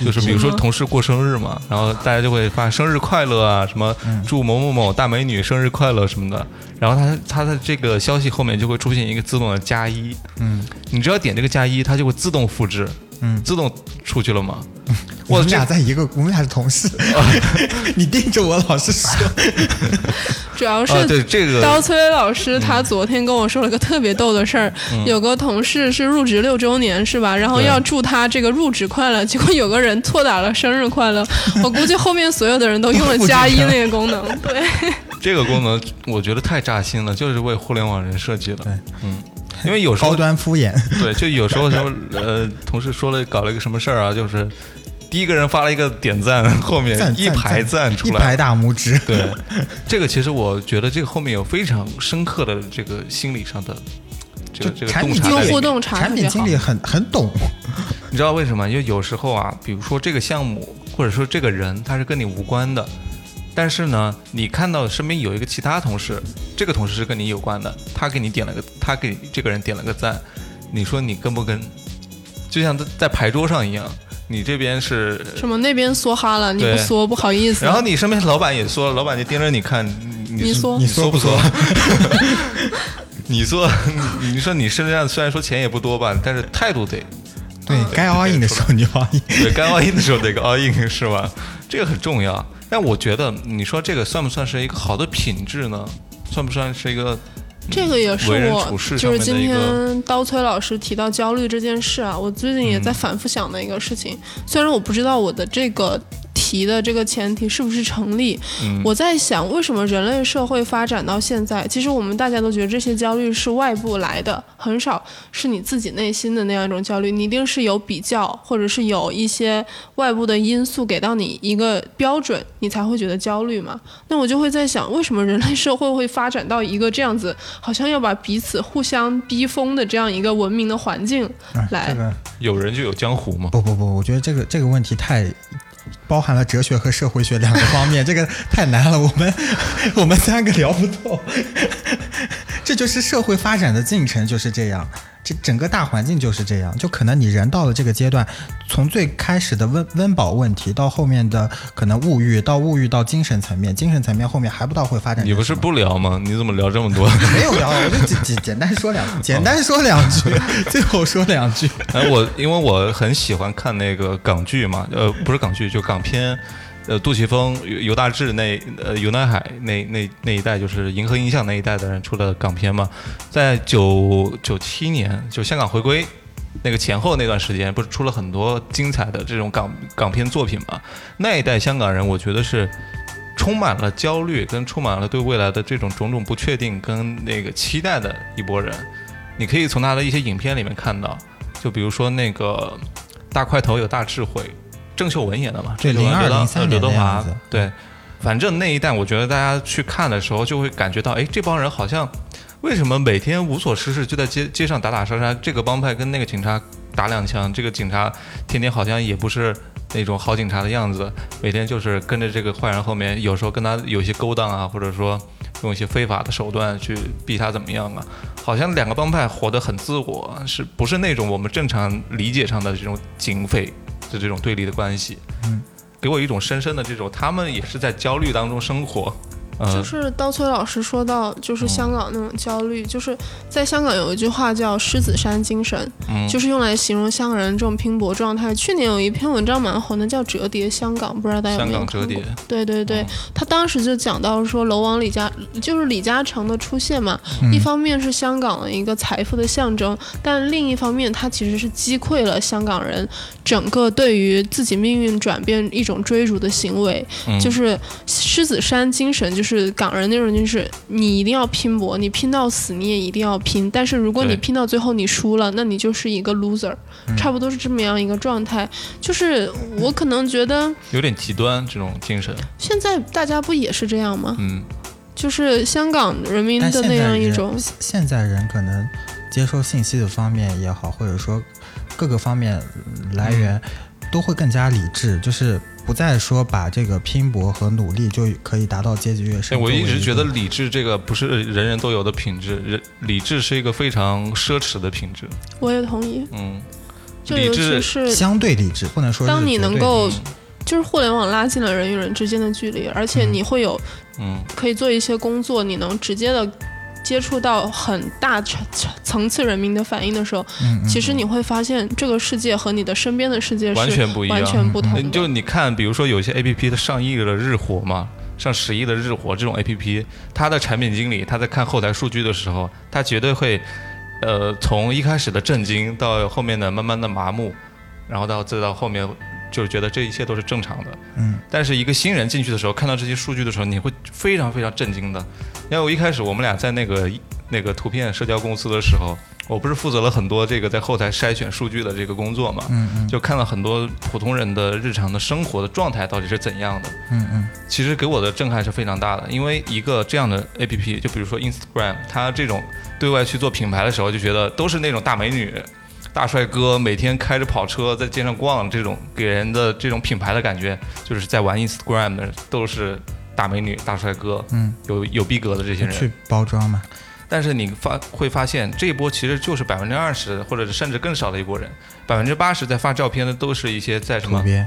就是比如说同事过生日嘛，然后大家就会发生日快乐啊，什么祝某某某大美女生日快乐什么的，然后他他的这个消息后面就会出现一个自动的加一，嗯你只要点这个加一，它就会自动复制，嗯，自动出去了吗。我们俩在一个，我们俩是同事。你盯着我老是说，主要是啊，对这个刀崔老师他昨天跟我说了个特别逗的事儿，有个同事是入职六周年是吧？然后要祝他这个入职快乐，结果有个人错打了生日快乐，我估计后面所有的人都用了加一那个功能，对，这个功能，我觉得太扎心了，就是为互联网人设计的。对嗯，因为有时候高端敷衍，对，就有时候什么呃，同事说了搞了一个什么事儿啊，就是第一个人发了一个点赞，后面一排赞赞出来，一排大拇指。对，这个其实我觉得这个后面有非常深刻的这个心理上的这个这个产品洞察在里面用互动茶产。品经理很很懂，你知道为什么？因为有时候啊，比如说这个项目或者说这个人他是跟你无关的，但是呢，你看到身边有一个其他同事，这个同事是跟你有关的，他给你点了个，他给这个人点了个赞，你说你跟不跟？就像在在牌桌上一样，你这边是，什么那边梭哈了，你不梭不好意思。然后你身边老板也说了，老板就盯着你看，你是你说你说不梭？你说，你 你说你身上虽然说钱也不多吧，但是态度得对该 all in 的时候你 all in。对，该 all in 的时候得个 all in 是吧？这个很重要。但我觉得，你说这个算不算是一个好的品质呢？算不算是一个？这个也是我就是今天刀崔老师提到焦虑这件事啊，我最近也在反复想的一个事情。虽然我不知道我的这个提的这个前提是不是成立，嗯我在想为什么人类社会发展到现在，其实我们大家都觉得这些焦虑是外部来的，很少是你自己内心的那样一种焦虑，你一定是有比较，或者是有一些外部的因素给到你一个标准，你才会觉得焦虑嘛。那我就会在想，为什么人类社会会发展到一个这样子，好像要把彼此互相逼疯的这样一个文明的环境啊来？这个有人就有江湖嘛。不不不，我觉得这个这个问题太包含了哲学和社会学两个方面，这个太难了，我们 我们三个聊不透。这就是社会发展的进程就是这样，这整个大环境就是这样。就可能你人到了这个阶段，从最开始的温温饱问题，到后面的可能物欲，到物欲到精神层面，精神层面后面还不到会发展。你不是不聊吗？你怎么聊这么多？没有聊，我就简简简单说两简单说两句，最后说两句。哎，我因为我很喜欢看那个港剧嘛，呃，不是港剧，就港片。呃，杜琪峰、尤大志那呃尤南海那那那一代，就是银河映像那一代的人出的港片嘛，在九九七年就香港回归那个前后那段时间，不是出了很多精彩的这种港港片作品嘛？那一代香港人，我觉得是充满了焦虑，跟充满了对未来的这种种种不确定跟那个期待的一拨人。你可以从他的一些影片里面看到，就比如说那个大块头有大智慧，郑秀文演的嘛，对02郑秀文刘德03呃刘德华对，反正那一代我觉得大家去看的时候就会感觉到，哎，这帮人好像为什么每天无所事事就在街街上打打杀杀，这个帮派跟那个警察打两枪，这个警察天天好像也不是那种好警察的样子，每天就是跟着这个坏人后面，有时候跟他有些勾当啊，或者说用一些非法的手段去逼他怎么样啊？好像两个帮派活得很自我，是不是那种我们正常理解上的这种警匪的这种对立的关系？嗯，给我一种深深的这种，他们也是在焦虑当中生活。嗯、就是刀崔老师说到，就是香港那种焦虑，就是在香港有一句话叫“狮子山精神”，嗯。就是用来形容香港人这种拼搏状态。去年有一篇文章蛮红的，叫《折叠香港》，不知道大家有没有看过？港折叠，对对对，他当时就讲到说，楼王李嘉就是李嘉诚的出现嘛，嗯。一方面是香港的一个财富的象征，但另一方面，他其实是击溃了香港人整个对于自己命运转变一种追逐的行为，嗯。就是狮子山精神，就是港人那种，就是你一定要拼搏，你拼到死，你也一定要拼。但是如果你拼到最后你输了，那你就是一个 loser，、差不多是这么样一个状态。就是我可能觉得有点极端这种精神。现在大家不也是这样吗？嗯，就是香港人民的那样一种，现在人可能接收信息的方面也好，或者说各个方面来源都会更加理智，就是不再说把这个拼搏和努力就可以达到阶级跃哎，升。我一直觉得理智这个不是人人都有的品质，人理智是一个非常奢侈的品质。我也同意。嗯，就尤其理智是相对理智，不能说当你能够就是互联网拉近了人与人之间的距离，而且你会有嗯，可以做一些工作，你能直接的接触到很大层层次人民的反应的时候，嗯嗯其实你会发现这个世界和你的身边的世界是完全不一样。完全不同就你看，比如说有些 A P P 它上亿的日活嘛，上十亿的日活这种 A P P，它的产品经理他在看后台数据的时候，他绝对会，呃，从一开始的震惊到后面的慢慢的麻木，然后到再到后面就是觉得这一切都是正常的。嗯，但是一个新人进去的时候，看到这些数据的时候，你会非常非常震惊的。因为我一开始我们俩在那个那个图片社交公司的时候，我不是负责了很多这个在后台筛选数据的这个工作嘛，嗯嗯就看了很多普通人的日常的生活的状态到底是怎样的。嗯嗯其实给我的震撼是非常大的，因为一个这样的 A P P，就比如说 Instagram，它这种对外去做品牌的时候，就觉得都是那种大美女、大帅哥，每天开着跑车在街上逛，这种给人的这种品牌的感觉，就是在玩 Instagram 的都是大美女、大帅哥，嗯，有有逼格的这些人。去包装嘛，但是你发会发现，这一波其实就是百分之二十，或者是甚至更少的一波人，百分之八十在发照片的都是一些在什么土鳖，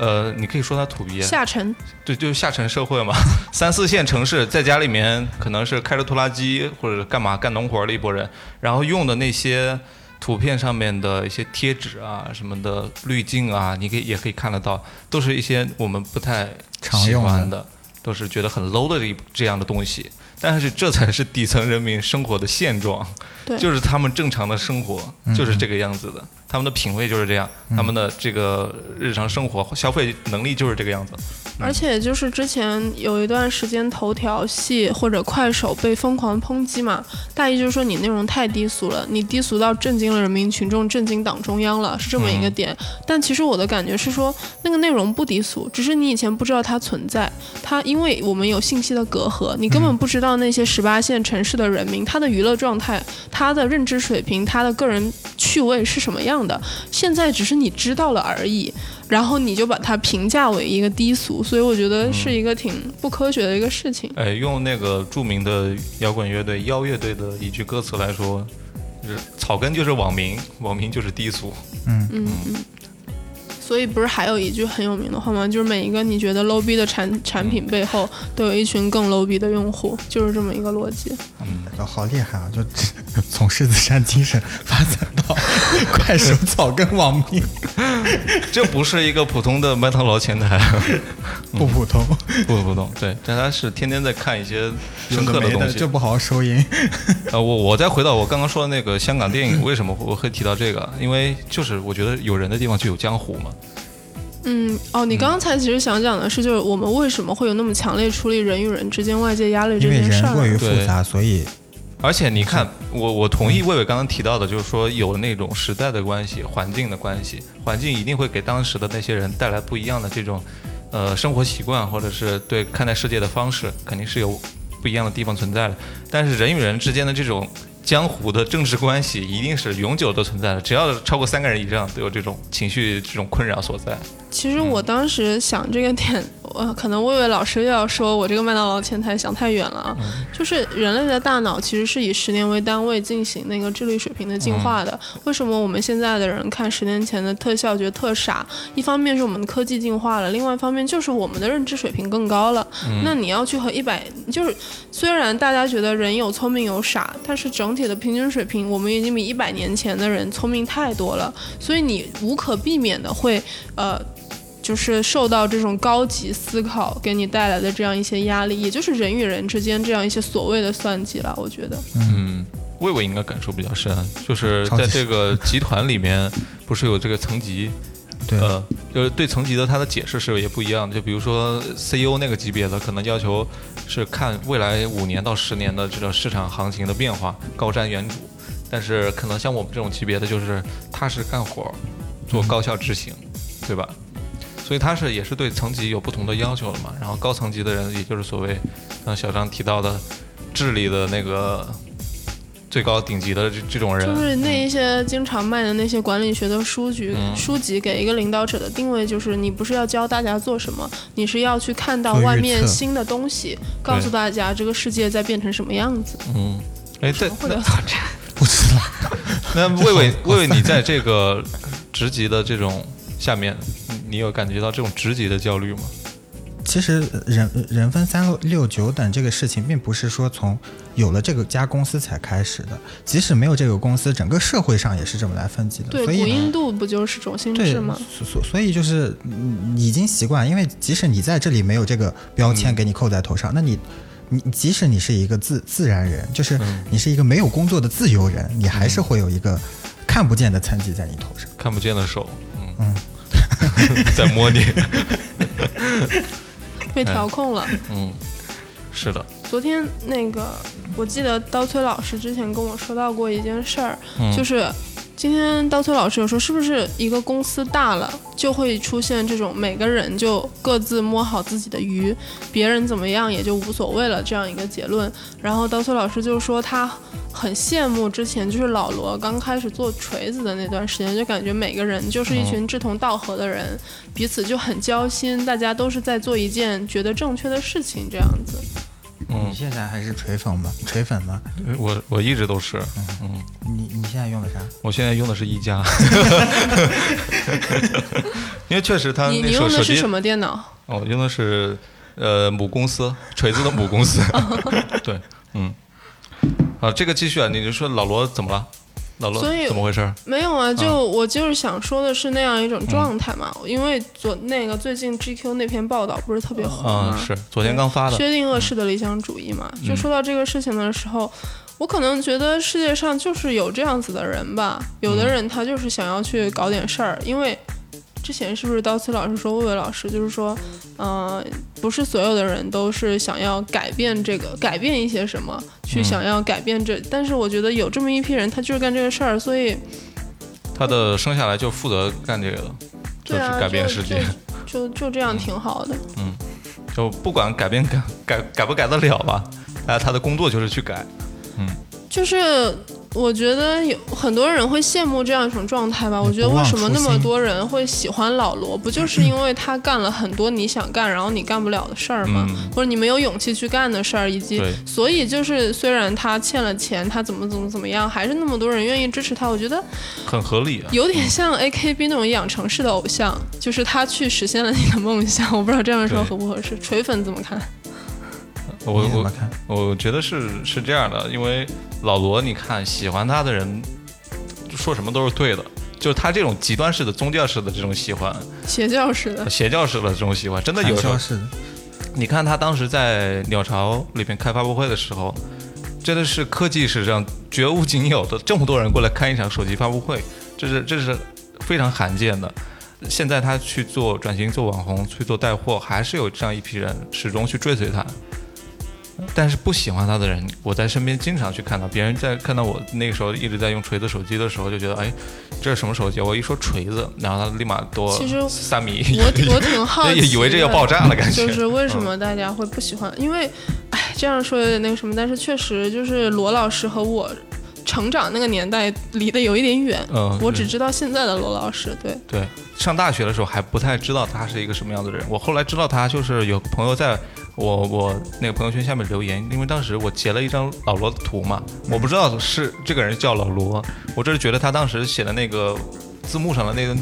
呃，你可以说他土鳖，下沉，对，就是下沉社会嘛，三四线城市，在家里面可能是开着拖拉机或者干嘛干农活的一拨人，然后用的那些图片上面的一些贴纸啊什么的滤镜啊，你可以也可以看得到，都是一些我们不太喜常用的，都是觉得很 low 的这一这样的东西。但是这才是底层人民生活的现状，对。就是他们正常的生活就是这个样子的，他们的品味就是这样，他们的这个日常生活消费能力就是这个样子。而且就是之前有一段时间，头条系或者快手被疯狂抨击嘛，大意就是说你内容太低俗了，你低俗到震惊了人民群众，震惊党中央了，是这么一个点。但其实我的感觉是说，那个内容不低俗，只是你以前不知道它存在，它因为我们有信息的隔阂，你根本不知道那些十八线城市的人民他的娱乐状态、他的认知水平、他的个人趣味是什么样的，现在只是你知道了而已。然后你就把它评价为一个低俗，所以我觉得是一个挺不科学的一个事情。哎，用那个著名的摇滚乐队妖乐队的一句歌词来说，就是草根就是网民，网民就是低俗。嗯嗯嗯。所以不是还有一句很有名的话吗？就是每一个你觉得 low 逼的产产品背后，都有一群更 low 逼的用户，就是这么一个逻辑。嗯，好厉害啊！就 从狮子山精神发展到快手草根网民，这不是一个普通的麦当劳前台，不普通。不普通。对，但他是天天在看一些深刻的东西的就。不好好收音。呃，我我再回到我刚刚说的那个香港电影，为什么我会提到这个？因为就是我觉得有人的地方就有江湖嘛。嗯，哦，你刚才其实想讲的是，就是我们为什么会有那么强烈处理人与人之间外界压力这因为件事人过于儿？复杂，所以而且你看，我我同意魏伟刚刚提到的，就是说有那种时代的关系、环境的关系，环境一定会给当时的那些人带来不一样的这种，呃，生活习惯或者是对看待世界的方式，肯定是有不一样的地方存在的。但是人与人之间的这种江湖的政治关系，一定是永久都存在的，只要超过三个人以上，都有这种情绪这种困扰所在。其实我当时想这个点，我 可能魏魏老师又要说我这个麦当劳前台想太远了啊。就是人类的大脑其实是以十年为单位进行那个智力水平的进化的。为什么我们现在的人看十年前的特效觉得特傻？一方面是我们的科技进化了，另外一方面就是我们的认知水平更高了。那你要去和一百，就是虽然大家觉得人有聪明有傻，但是整体的平均水平，我们已经比一百年前的人聪明太多了。所以你无可避免的会呃。就是受到这种高级思考给你带来的这样一些压力，也就是人与人之间这样一些所谓的算计了。我觉得，嗯，魏魏应该感受比较深，就是在这个集团里面，不是有这个层级，对，呃，就是对层级的他的解释是也不一样的。就比如说 CEO 那个级别的，可能要求是看未来五年到十年的这个市场行情的变化，高瞻远瞩。但是可能像我们这种级别的，就是踏实干活，做高效执行，对吧？所以他是也是对层级有不同的要求了嘛。然后高层级的人，也就是所谓像小张提到的智力的那个最高顶级的这这种人，就是那一些经常卖的那些管理学的书籍、嗯书籍，给一个领导者的定位就是：你不是要教大家做什么，你是要去看到外面新的东西，告诉大家这个世界在变成什么样子。嗯，哎，对会聊到这，不知道。那魏魏魏魏，你在这个职级的这种下面，你你有感觉到这种职级的焦虑吗？其实人人分三六九等这个事情，并不是说从有了这个家公司才开始的，即使没有这个公司，整个社会上也是这么来分级的。对，所以古印度不就是种姓对制吗？，所所所以就是嗯已经习惯，因为即使你在这里没有这个标签给你扣在头上，那你你即使你是一个自自然人，就是你是一个没有工作的自由人，你还是会有一个看不见的残疾在你头上。看不见的手，嗯，在摸你，被调控了。嗯，是的，昨天那个我记得刀崔老师之前跟我说到过一件事儿，嗯。就是今天刀崔老师有说，是不是一个公司大了就会出现这种每个人就各自摸好自己的鱼，别人怎么样也就无所谓了这样一个结论。然后刀崔老师就说他很羡慕之前就是老罗刚开始做锤子的那段时间，就感觉每个人就是一群志同道合的人，彼此就很交心，大家都是在做一件觉得正确的事情这样子。嗯你现在还是锤粉吗？锤粉吗？我我一直都是，嗯你你现在用的啥？我现在用的是一加，因为确实它你用的是什么电脑？哦，用的是呃母公司锤子的母公司，对，嗯，啊，这个继续啊，你就说老罗怎么了？老罗所以怎么回事？没有啊，就我就是想说的是那样一种状态嘛，因为昨那个最近 GQ 那篇报道不是特别火啊、吗？是昨天刚发的，薛定谔式的理想主义嘛。就说到这个事情的时候，我可能觉得世界上就是有这样子的人吧，有的人他就是想要去搞点事儿，因为。之前是不是刀崔老师说，魏伟老师就是说，呃，不是所有的人都是想要改变这个，改变一些什么，去嗯想要改变这。但是我觉得有这么一批人，他就是干这个事儿，所以他的生下来就负责干这个的，就是改变世界，就就就这样挺好的。嗯就不管改变改改改不改得了吧，哎，他的工作就是去改，嗯就是我觉得有很多人会羡慕这样一种状态吧。我觉得为什么那么多人会喜欢老罗，不就是因为他干了很多你想干，然后你干不了的事儿吗？嗯或者你没有勇气去干的事儿，以及所以就是虽然他欠了钱，他怎么怎么怎么样，还是那么多人愿意支持他。我觉得很合理啊。有点像 AKB 那种养成式的偶像，就是他去实现了你的梦想。我不知道这样说合不合适，锤粉怎么看？我我？我觉得是是这样的，因为老罗，你看喜欢他的人说什么都是对的，就是他这种极端式的宗教式的这种喜欢，邪教式的，邪教式的这种喜欢，真的有时候传销式的，你看他当时在鸟巢里面开发布会的时候，真的是科技史上绝无仅有的，这么多人过来看一场手机发布会，这是这是非常罕见的。现在他去做转型做网红，去做带货，还是有这样一批人始终去追随他。但是不喜欢他的人，我在身边经常去看到，别人在看到我那个时候一直在用锤子手机的时候，就觉得哎，这是什么手机？我一说锤子，然后他立马多其实三米，我我挺 好奇以为这要爆炸了，感觉就是为什么大家会不喜欢？因为，哎，这样说有点那个什么，但是确实就是罗老师和我成长那个年代离得有一点远。嗯，我只知道现在的罗老师，对，对，上大学的时候还不太知道他是一个什么样的人。我后来知道他，就是有朋友在我我那个朋友圈下面留言，因为当时我截了一张老罗的图嘛，我不知道是这个人叫老罗，我只是觉得他当时写的那个字幕上的那个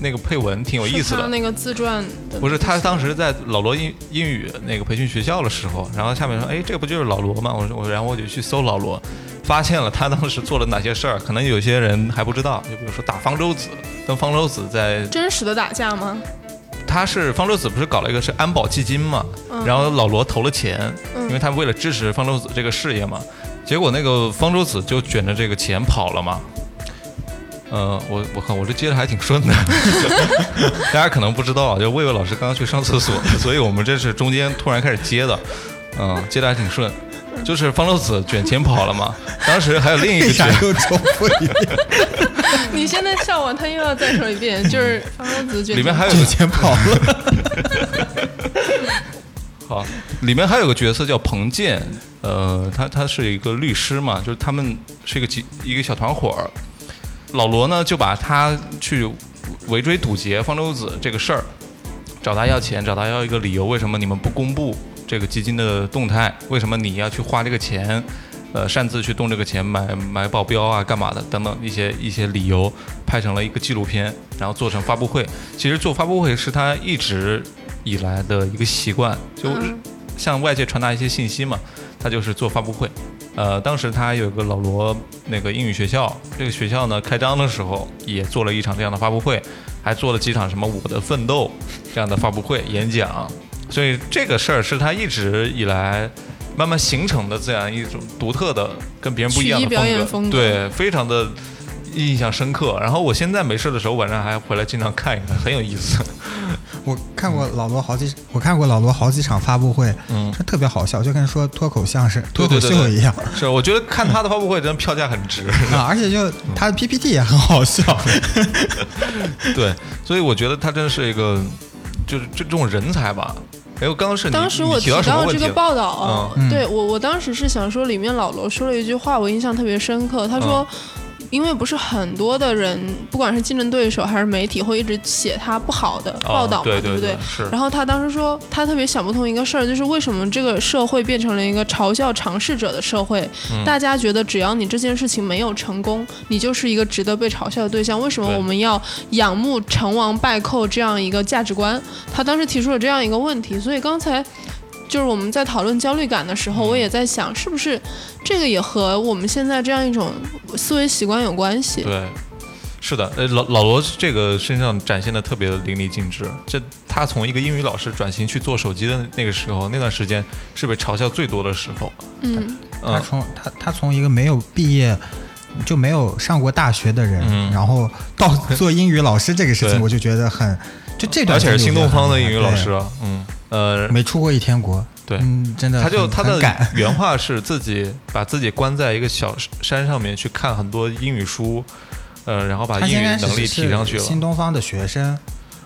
那个配文挺有意思的。他那个自传，不是他当时在老罗英英语那个培训学校的时候，然后下面说，哎，这个不就是老罗吗？我说我，然后我就去搜老罗，发现了他当时做了哪些事儿，可能有些人还不知道，就比如说打方舟子，跟方舟子在真实的打架吗？他是方舟子不是搞了一个是安保基金嘛，嗯。然后老罗投了钱，嗯。因为他为了支持方舟子这个事业嘛，结果那个方舟子就卷着这个钱跑了嘛。呃，我我靠，我这接的还挺顺的，大家可能不知道啊，就魏魏老师刚刚去上厕所，所以我们这是中间突然开始接的，嗯，接的还挺顺，就是方舟子卷钱跑了嘛，当时还有另一个角，又重复一遍？你现在笑完，他又要再说一遍，就是方舟子卷里面还有之前跑了，好，里面还有个角色叫彭健，呃，他他是一个律师嘛，就是他们是一个集一个小团伙儿。老罗呢就把他去围追堵截方舟子这个事儿，找他要钱，找他要一个理由，为什么你们不公布这个基金的动态？为什么你要去花这个钱？呃，擅自去动这个钱买买保镖啊，干嘛的等等一些一些理由，拍成了一个纪录片，然后做成发布会。其实做发布会是他一直以来的一个习惯，就嗯向外界传达一些信息嘛。他就是做发布会。呃，当时他有个老罗那个英语学校，这个学校呢开张的时候也做了一场这样的发布会，还做了几场什么我的奋斗这样的发布会演讲。所以这个事儿是他一直以来慢慢形成的这样一种独特的跟别人不一样的风格对，非常的印象深刻。然后我现在没事的时候晚上还回来经常看一看，很有意思。我看过老罗好几，我看过老罗好几场发布会，嗯，他特别好笑，就跟说脱口相声、脱口秀一样是，我觉得看他的发布会真的票价很值。啊！而且就他的 PPT 也很好笑，对，所以我觉得他真的是一个，就是这这种人才吧。哎，我刚刚是当时我提到这个？报道，嗯对我我当时是想说，里面老罗说了一句话，我印象特别深刻。他说，嗯因为不是很多的人，不管是竞争对手还是媒体，会一直写他不好的报道嘛，哦对不对？是。然后他当时说，他特别想不通一个事儿，就是为什么这个社会变成了一个嘲笑尝试者的社会？嗯大家觉得只要你这件事情没有成功，你就是一个值得被嘲笑的对象。为什么我们要仰慕成王败寇这样一个价值观？他当时提出了这样一个问题，所以刚才。就是我们在讨论焦虑感的时候，我也在想，是不是这个也和我们现在这样一种思维习惯有关系？对，是的，呃，老老罗这个身上展现的特别淋漓尽致。这他从一个英语老师转型去做手机的那个时候，那段时间是被嘲笑最多的时候。嗯，他嗯，从他他从一个没有毕业。就没有上过大学的人，嗯然后到做英语老师这个事情，我就觉得很，就这段而且是新东方的英语老师，啊，嗯，呃，没出过一天国，对嗯，真的他就他的 原话是自己把自己关在一个小山上面去看很多英语书，呃，然后把英语能力提上去了。新东方的学生，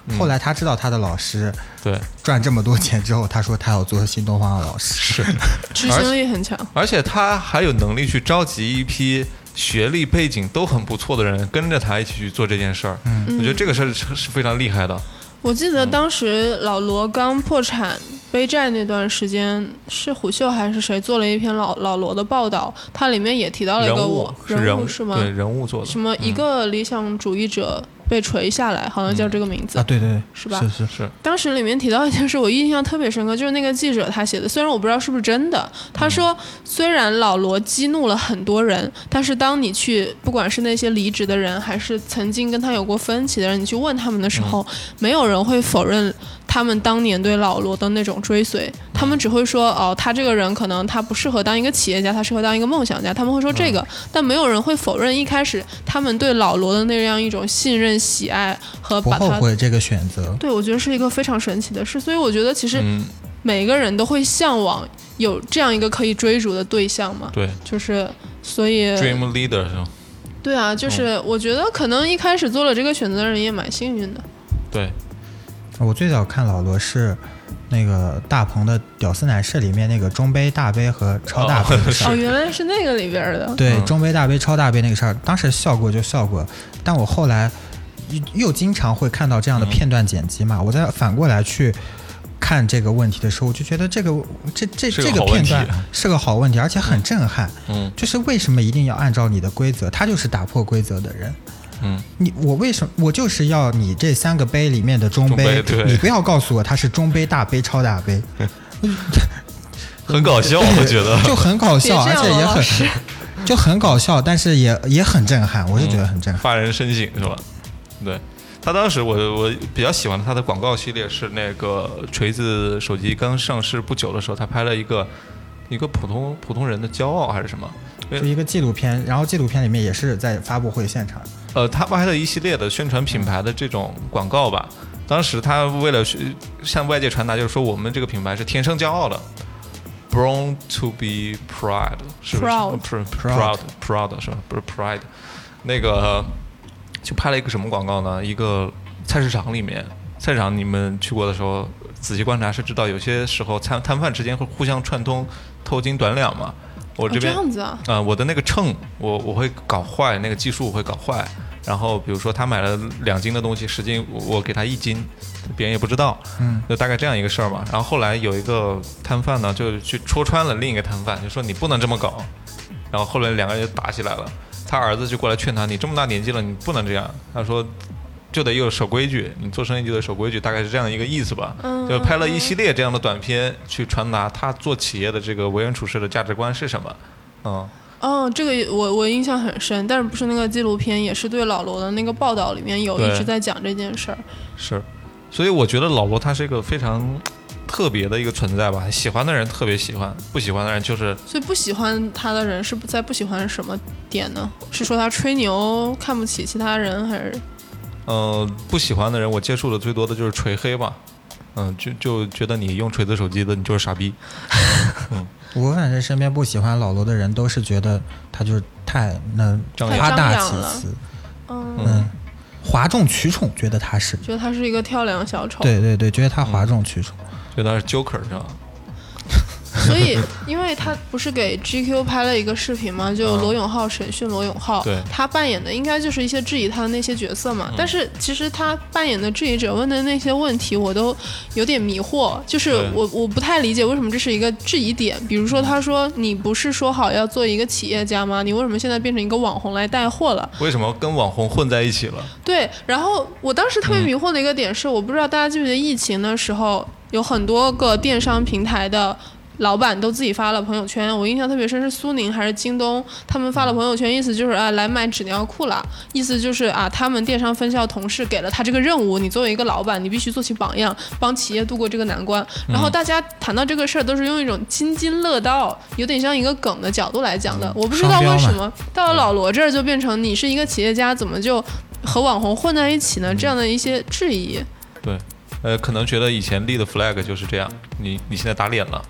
嗯后来他知道他的老师对，赚这么多钱之后，他说他要做新东方的老师。是，执行力很强。而且他还有能力去召集一批学历背景都很不错的人跟着他一起去做这件事儿。嗯我觉得这个事儿是是非常厉害的。我记得当时老罗刚破产背债那段时间，是虎嗅还是谁做了一篇老老罗的报道，它里面也提到了一个我人物物是吗？对人物做的。什么一个理想主义者被锤下来，好像叫这个名字。啊，对对对，是吧？是是是。当时里面提到一件事，我印象特别深刻，就是那个记者他写的，虽然我不知道是不是真的，他说虽然老罗激怒了很多人，但是当你去不管是那些离职的人，还是曾经跟他有过分歧的人，你去问他们的时候，没有人会否认他们当年对老罗的那种追随，他们只会说哦，他这个人可能他不适合当一个企业家，他适合当一个梦想家，他们会说这个，但没有人会否认一开始他们对老罗的那样一种信任、喜爱和不把他后悔这个选择。对，我觉得是一个非常神奇的事，所以我觉得其实嗯，每个人都会向往有这样一个可以追逐的对象嘛，对。就是所以，Dream Leader 是吗？对啊，就是我觉得可能一开始做了这个选择的人也蛮幸运的。对，我最早看老罗是那个大鹏的《屌丝男士》里面那个中杯、大杯和超大杯的事哦，儿。原来是那个里边儿的。对，嗯中杯、大杯、超大杯那个事儿，当时笑过就笑过，但我后来又又经常会看到这样的片段剪辑嘛，我再反过来去看这个问题的时候，我就觉得这个这这个这个片段是个好问题，而且很震撼。嗯就是为什么一定要按照你的规则？他就是打破规则的人。嗯，你我为什么我就是要你这三个杯里面的中中杯，对你不要告诉我它是中杯、大杯、超大杯，很搞笑，我觉得。就很搞笑，而且也很 就很搞笑，但是也也很震撼，我是觉得很震撼。发人深省是吧？对，他当时我我比较喜欢他的广告系列是那个锤子手机刚上市不久的时候，他拍了一个一个普通普通人的骄傲还是什么？就一个纪录片，然后纪录片里面也是在发布会现场，呃，他拍了一系列的宣传品牌的这种广告吧。当时他为了向外界传达，就是说我们这个品牌是天生骄傲的，born to be proud，是不是 Proud Pr- Proud proud proud 是吧？不是 pride，那个就拍了一个什么广告呢？一个菜市场里面，菜市场你们去过的时候，仔细观察是知道，有些时候摊摊贩之间会互相串通，偷斤短两嘛。我哦，这这边样子啊，啊、我的那个秤，我我会搞坏，那个计数我会搞坏。然后比如说他买了两斤的东西，十斤我我给他一斤，别人也不知道，嗯，就大概这样一个事儿嘛。然后后来有一个摊贩呢，就去戳穿了另一个摊贩，就说你不能这么搞。然后后来两个人就打起来了，他儿子就过来劝他，你这么大年纪了，你不能这样。他说。就得有守规矩，你做生意就得守规矩，大概是这样一个意思吧。嗯就拍了一系列这样的短片，去传达他做企业的这个为人处事的价值观是什么。嗯，哦，这个我我印象很深，但是不是那个纪录片，也是对老罗的那个报道里面有一直在讲这件事儿。是，所以我觉得老罗他是一个非常特别的一个存在吧。喜欢的人特别喜欢，不喜欢的人就是所以不喜欢他的人是不在不喜欢什么点呢？是说他吹牛看不起其他人，还是呃，不喜欢的人，我接触的最多的就是锤黑吧。嗯，就就觉得你用锤子手机的，你就是傻逼。嗯我反正身边不喜欢老罗的人，都是觉得他就是太那夸大其词，嗯，嗯，哗众取宠，觉得他是，觉得他是一个跳梁小丑。对对对，觉得他哗众取宠。觉得他是 Joker 是吧？所以，因为他不是给 GQ 拍了一个视频嘛，就嗯罗永浩审讯罗永浩，对他扮演的应该就是一些质疑他的那些角色嘛。嗯但是其实他扮演的质疑者问的那些问题，我都有点迷惑，就是我我不太理解为什么这是一个质疑点。比如说，他说你不是说好要做一个企业家吗？你为什么现在变成一个网红来带货了？为什么跟网红混在一起了？对，然后我当时特别嗯迷惑的一个点是，我不知道大家记不记得疫情的时候，有很多个电商平台的。老板都自己发了朋友圈，我印象特别深，是苏宁还是京东，他们发了朋友圈，意思就是啊来买纸尿裤了，意思就是啊他们电商分校同事给了他这个任务，你作为一个老板，你必须做起榜样，帮企业度过这个难关。然后大家谈到这个事儿，都是用一种津津乐道，有点像一个梗的角度来讲的。我不知道为什么到了老罗这儿就变成你是一个企业家，怎么就和网红混在一起呢？这样的一些质疑。对，呃，可能觉得以前立的 flag 就是这样，你你现在打脸了，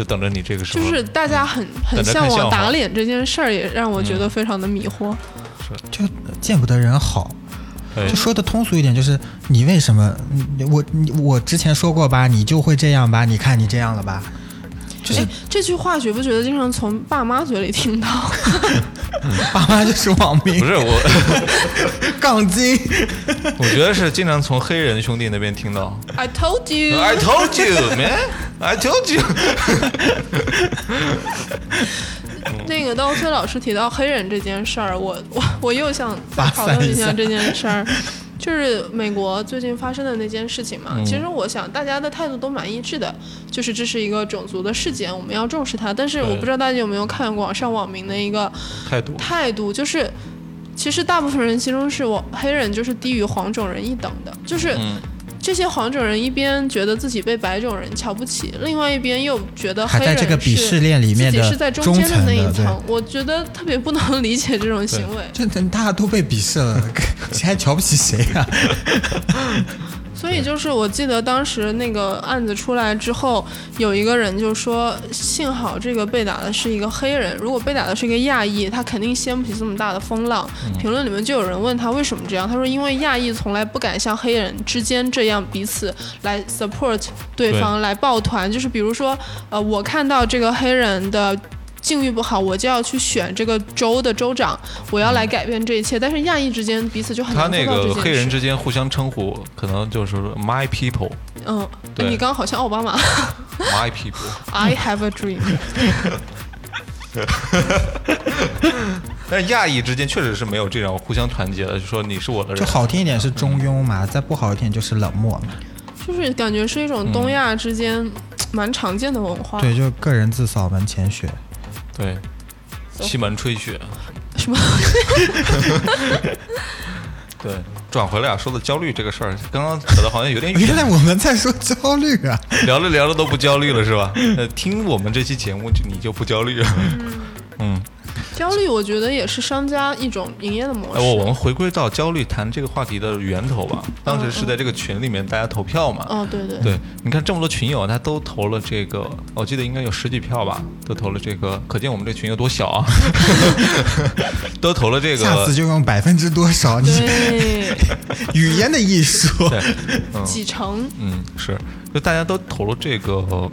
就等着你这个时候。就是大家很很向往打脸这件事儿，也让我觉得非常的迷惑。就见不得人好。哎就说的通俗一点，就是你为什么我我之前说过吧，你就会这样吧？你看你这样了吧？就是哎，这句话觉不觉得经常从爸妈嘴里听到？爸妈就是网民不，是我，杠精。我觉得是经常从黑人兄弟那边听到。I told you，I told you, man. I told you. 那个刀崔老师提到黑人这件事儿，我我我又想再讨论一下这件事儿，就是美国最近发生的那件事情嘛。嗯其实我想大家的态度都蛮一致的，就是这是一个种族的事件，我们要重视它。但是我不知道大家有没有看网上网民的一个态度。态度，就是其实大部分人心中是我黑人就是低于黄种人一等的，就是。嗯，这些黄种人一边觉得自己被白种人瞧不起，另外一边又觉得还黑人在这个鄙是视链里面的自己是在中中间的那一层，我觉得特别不能理解这种行为。这大家都被鄙视了，谁还瞧不起谁啊？所以就是我记得当时那个案子出来之后，有一个人就说，幸好这个被打的是一个黑人，如果被打的是一个亚裔，他肯定掀不起这么大的风浪。评论里面就有人问他为什么这样，他说因为亚裔从来不敢像黑人之间这样彼此来 support 对方，来抱团，就是比如说，呃，我看到这个黑人的。境遇不好，我就要去选这个州的州长，我要来改变这一切。但是亚裔之间彼此就很他那。个黑人之间互相称呼，可能就是 my people, 嗯，对你刚刚好像奥巴马。my people。I have a dream。但是亚裔之间确实是没有这种互相团结的，就说你是我的人就人。好听一点是中庸嘛，再不好一点就是冷漠嘛。就是感觉是一种东亚之间蛮常见的文化。对，就个人自扫门前雪。对，西门吹雪。什么？对，转回来啊，说的焦虑这个事儿，刚刚扯的好像有点远 原，来我们在说焦虑啊！聊着聊着都不焦虑了是吧？呃，听我们这期节目就你就不焦虑了。嗯，焦虑，我觉得也是商家一种营业的模哎，式。我我们回归到焦虑谈这个话题的源头吧。当时是在这个群里面大家投票嘛。哦，对对。对，你看这么多群友，他都投了这个，我记得应该有十几票吧，都投了这个，可见我们这群有多小啊！都投了这个下次，就用百分之多少？你对，语言的艺术。对，嗯几成？嗯，是，就大家都投了这个呃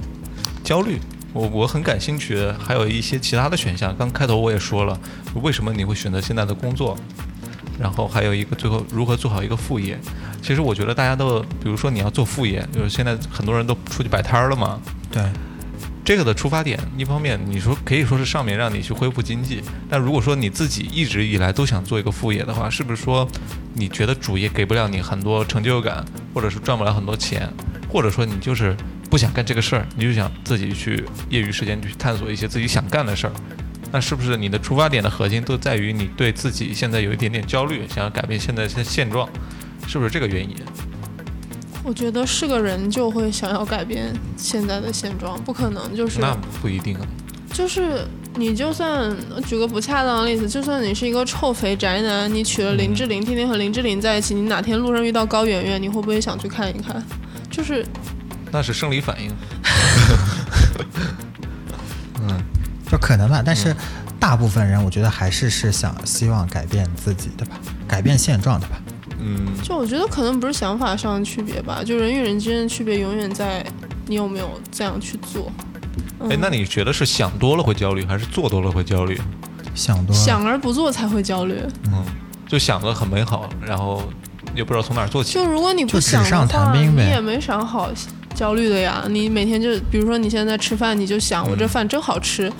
焦虑。我我很感兴趣，还有一些其他的选项。刚开头我也说了，为什么你会选择现在的工作？然后还有一个最后如何做好一个副业。其实我觉得大家都，比如说你要做副业，就是现在很多人都出去摆摊儿了嘛。对，这个的出发点，一方面你说可以说是上面让你去恢复经济，但如果说你自己一直以来都想做一个副业的话，是不是说你觉得主业给不了你很多成就感，或者是赚不了很多钱，或者说你就是不想干这个事儿，你就想自己去业余时间去探索一些自己想干的事儿？那是不是你的出发点的核心都在于你对自己现在有一点点焦虑，想要改变现在的现状？是不是这个原因？我觉得是个人就会想要改变现在的现状，不可能就是那不一定啊。就是你就算举个不恰当的例子，就算你是一个臭肥宅男，你娶了林志玲，天天和林志玲在一起，你哪天路上遇到高圆圆，你会不会想去看一看？就是那是生理反应。嗯就可能吧，但是大部分人我觉得还是是想希望改变自己的吧，改变现状的吧。嗯，就我觉得可能不是想法上的区别吧，就人与人之间的区别永远在你有没有这样去做。嗯哎，那你觉得是想多了会焦虑，还是做多了会焦虑？想多了，想而不做才会焦虑。嗯，就想的很美好，然后也不知道从哪儿做起。就如果你不想的上谈话，兵呗你也没啥好焦虑的呀。你每天就比如说你现在在吃饭，你就想我这饭真好吃，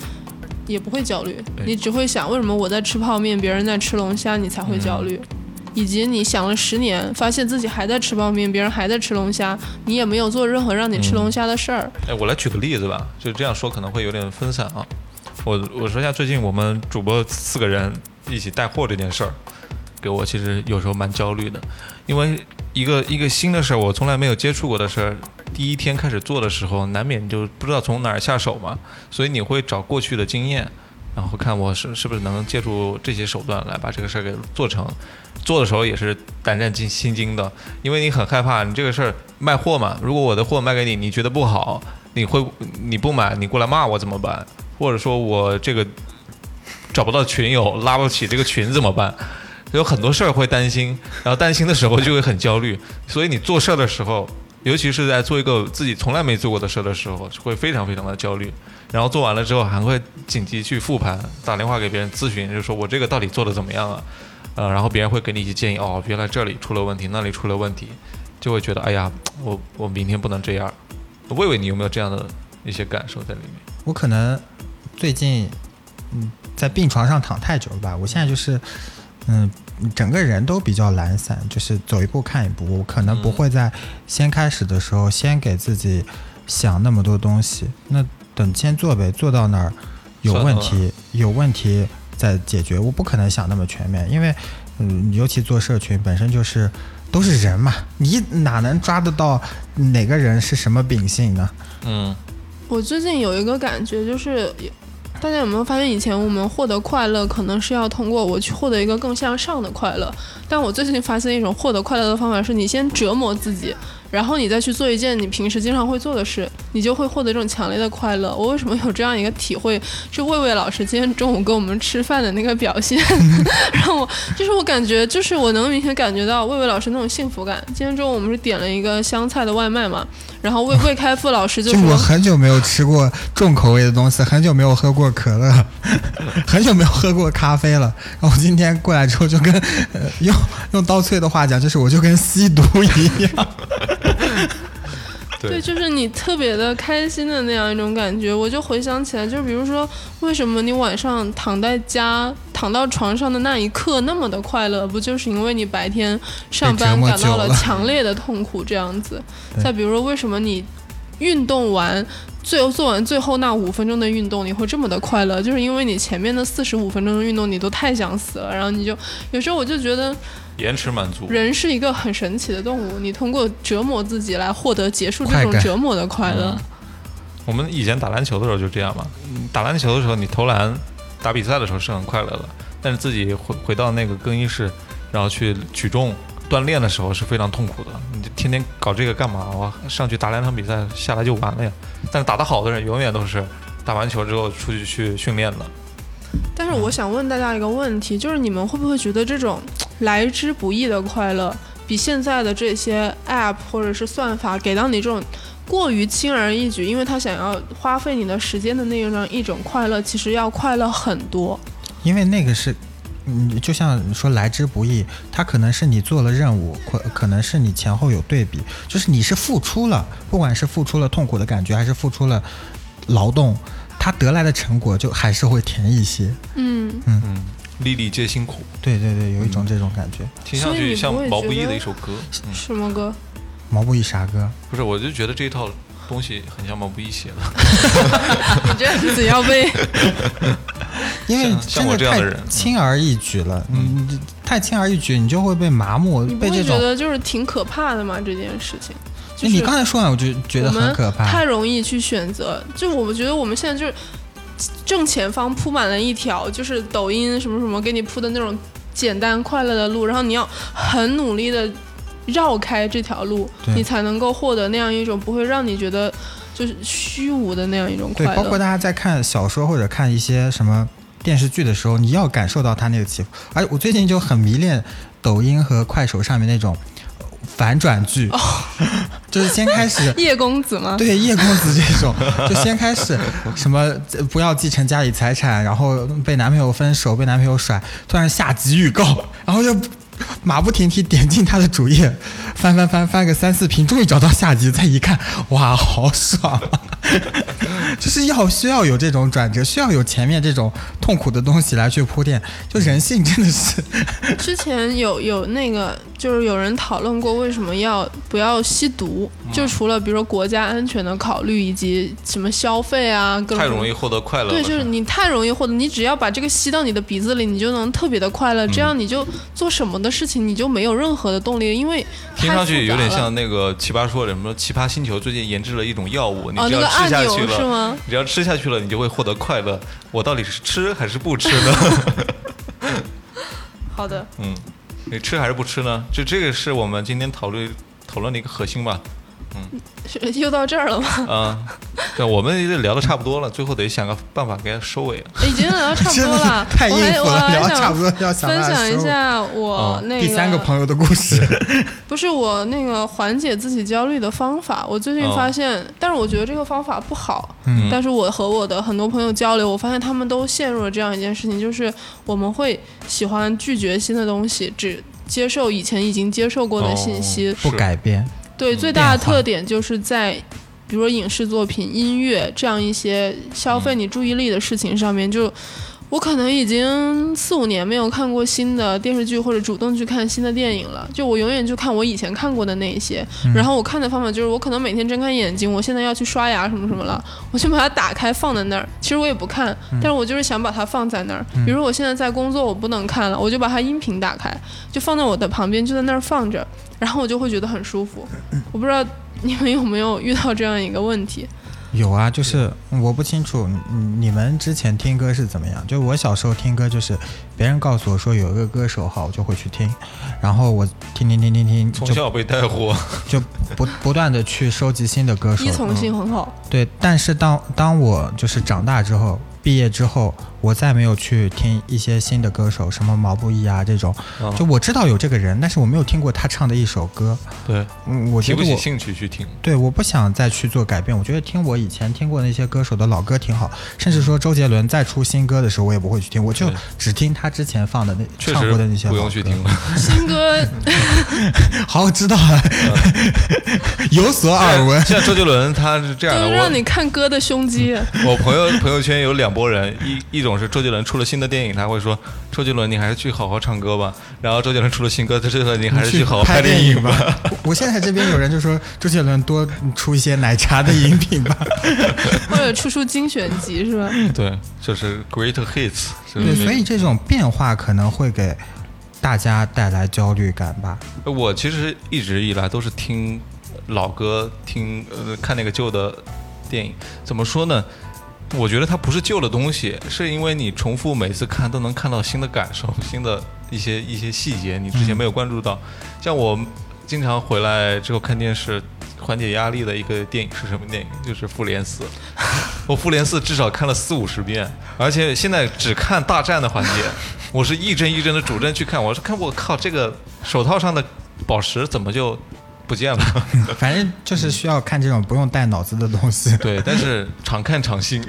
也不会焦虑，你只会想为什么我在吃泡面，别人在吃龙虾，你才会焦虑。以及你想了十年，发现自己还在吃泡面，别人还在吃龙虾，你也没有做任何让你吃龙虾的事儿。哎，我来举个例子吧，就这样说可能会有点分散啊。我我说一下最近我们主播四个人一起带货这件事儿，给我其实有时候蛮焦虑的，因为一个一个新的事儿，我从来没有接触过的事儿，第一天开始做的时候，难免就不知道从哪儿下手嘛，所以你会找过去的经验，然后看我是是不是能借助这些手段来把这个事儿给做成。做的时候也是胆战心心惊的，因为你很害怕，你这个事儿卖货嘛，如果我的货卖给你，你觉得不好，你会你不买，你过来骂我怎么办？或者说我这个找不到群友，拉不起这个群怎么办？有很多事儿会担心，然后担心的时候就会很焦虑，所以你做事儿的时候，尤其是在做一个自己从来没做过的事儿的时候，会非常非常的焦虑。然后做完了之后，还会紧急去复盘，打电话给别人咨询，就说我这个到底做的怎么样啊？呃，然后别人会给你一些建议，哦，原来这里出了问题，那里出了问题，就会觉得，哎呀，我我明天不能这样。魏魏，你有没有这样的一些感受在里面？我可能最近嗯在病床上躺太久了吧，我现在就是嗯整个人都比较懒散，就是走一步看一步，我可能不会在先开始的时候先给自己想那么多东西，那等先做呗，做到哪儿有问题有问题再解决，我不可能想那么全面，因为嗯尤其做社群本身就是。都是人嘛，你哪能抓得到哪个人是什么秉性呢？嗯我最近有一个感觉，就是大家有没有发现，以前我们获得快乐，可能是要通过我去获得一个更向上的快乐。但我最近发现一种获得快乐的方法，是你先折磨自己，然后你再去做一件你平时经常会做的事，你就会获得这种强烈的快乐。我为什么有这样一个体会？是魏魏老师今天中午跟我们吃饭的那个表现，让我就是我感觉，就是我能明显感觉到魏魏老师那种幸福感。今天中午我们是点了一个湘菜的外卖嘛，然后魏魏开复老师就就说我很久没有吃过重口味的东西，很久没有喝过可乐，很久没有喝过咖啡了。然后我今天过来之后，就跟、呃、用用刀翠的话讲，就是我就跟吸毒一样。对，就是你特别的开心的那样一种感觉，我就回想起来，就是比如说，为什么你晚上躺在家躺到床上的那一刻那么的快乐，不就是因为你白天上班感到了了 强烈的痛苦这样子？再比如说，为什么你运动完最后做完最后那五分钟的运动，你会这么的快乐？就是因为你前面的四十五分钟的运动你都太想死了，然后你就有时候我就觉得。延迟满足。人是一个很神奇的动物，你通过折磨自己来获得结束这种折磨的快乐。嗯我们以前打篮球的时候就这样嘛，嗯打篮球的时候你投篮、打比赛的时候是很快乐的，但是自己回回到那个更衣室，然后去举重锻炼的时候是非常痛苦的。你就天天搞这个干嘛？我上去打两场比赛下来就完了呀。但是打得好的人永远都是打完球之后出去去训练的。但是我想问大家一个问题，就是你们会不会觉得这种来之不易的快乐，比现在的这些 app 或者是算法给到你这种过于轻而易举，因为他想要花费你的时间的那样一种快乐，其实要快乐很多。因为那个是，嗯，就像你说来之不易，它可能是你做了任务，可可能是你前后有对比，就是你是付出了，不管是付出了痛苦的感觉，还是付出了劳动，它得来的成果就还是会甜一些。嗯，嗯，粒粒皆辛苦，对对对，有一种这种感觉。听上去像毛不易的一首歌。嗯，什么歌？毛不易啥歌？不是，我就觉得这一套东西很像毛不易写的。你这样子要被 因为真的太我这样的人嗯轻而易举了，嗯，你太轻而易举，你就会被麻木，你不会觉被这种。得就是挺可怕的吗？这件事情。就你刚才说完，我就觉得我们很可怕。太容易去选择。就我们觉得我们现在就是正前方铺满了一条就是抖音什么什么给你铺的那种简单快乐的路，然后你要很努力的绕开这条路，你才能够获得那样一种不会让你觉得就是虚无的那样一种，快乐。包括大家在看小说或者看一些什么电视剧的时候，你要感受到它那个起伏。而我最近就很迷恋抖音和快手上面那种呃反转剧，哦 就是先开始叶公子吗？对叶公子这种，就先开始什么呃不要继承家里财产，然后被男朋友分手，被男朋友甩，突然下集预告，然后就马不停蹄点进他的主页，翻翻翻翻个三四屏，终于找到下集，再一看，哇，好爽、啊！就是要需要有这种转折，需要有前面这种痛苦的东西来去铺垫，就人性真的是，之前有有那个，就是有人讨论过为什么要不要吸毒，嗯就除了比如说国家安全的考虑，以及什么消费啊，各种太容易获得快乐。对，就是你太容易获得，你只要把这个吸到你的鼻子里，你就能特别的快乐，这样你就做什么的事情你就没有任何的动力，因为听上去有点像那个奇葩说的什么奇葩星球最近研制了一种药物，你只要吃下按钮去了，是吗？你只要吃下去了，你就会获得快乐。我到底是吃还是不吃呢？好的，嗯，你吃还是不吃呢？就这个是我们今天讨论讨论的一个核心吧。是又到这儿了吗？啊、对，我们也聊的差不多了，最后得想个办法给它收尾。已经聊得差不多了，太应我还了，聊还得差不想多要分享一下我哦那个第三个朋友的故事。不是我那个缓解自己焦虑的方法，我最近哦发现，但是我觉得这个方法不好。嗯但是我和我的很多朋友交流，我发现他们都陷入了这样一件事情，就是我们会喜欢拒绝新的东西，只接受以前已经接受过的信息。不改变，对，嗯最大的特点就是在，比如说影视作品、音乐这样一些消费你注意力的事情上面，就我可能已经四五年没有看过新的电视剧，或者主动去看新的电影了。就我永远就看我以前看过的那一些，然后我看的方法就是，我可能每天睁开眼睛，我现在要去刷牙什么什么了，我就把它打开放在那儿。其实我也不看，但是我就是想把它放在那儿。比如我现在在工作，我不能看了，我就把它音频打开，就放在我的旁边，就在那儿放着，然后我就会觉得很舒服。我不知道你们有没有遇到这样一个问题？有啊，就是我不清楚你你们之前听歌是怎么样。就我小时候听歌，就是别人告诉我说有一个歌手好，我就会去听，然后我听听听听听，从小被带火，就不不断的去收集新的歌手。依从性嗯很好。对，但是当当我就是长大之后，毕业之后，我再没有去听一些新的歌手，什么毛不易啊这种，啊就我知道有这个人，但是我没有听过他唱的一首歌。对，嗯，我提不起兴趣去听。对，我不想再去做改变。我觉得听我以前听过那些歌手的老歌挺好，甚至说周杰伦再出新歌的时候，我也不会去听，我就只听他之前放的那唱过的那些不老歌用去听了。新歌 好，我知道了，有所耳闻。像周杰伦他是这样的，我让你看歌的胸肌。我朋友朋友圈有两拨人，一一种是周杰伦出了新的电影，他会说周杰伦你还是去好好唱歌吧，然后周杰伦出了新歌，周杰伦你还是去好好拍电吧。影吧。我我现在这边有人就说周杰伦多出一些奶茶的饮品吧。或者出出精选集是吧？对，就是 Great Hits 对，所以这种变化可能会给大家带来焦虑感吧。我其实一直以来都是听老歌，听呃看那个旧的电影。怎么说呢？我觉得它不是旧的东西，是因为你重复每次看都能看到新的感受、新的一些一些细节，你之前没有关注到。像我经常回来之后看电视，缓解压力的一个电影是什么电影？就是《复联四》。我《复联四》至少看了四五十遍，而且现在只看大战的环节。我是一帧一帧的主帧去看，我是看我靠这个手套上的宝石怎么就不见了？反正就是需要看这种不用带脑子的东西。对，但是常看常新。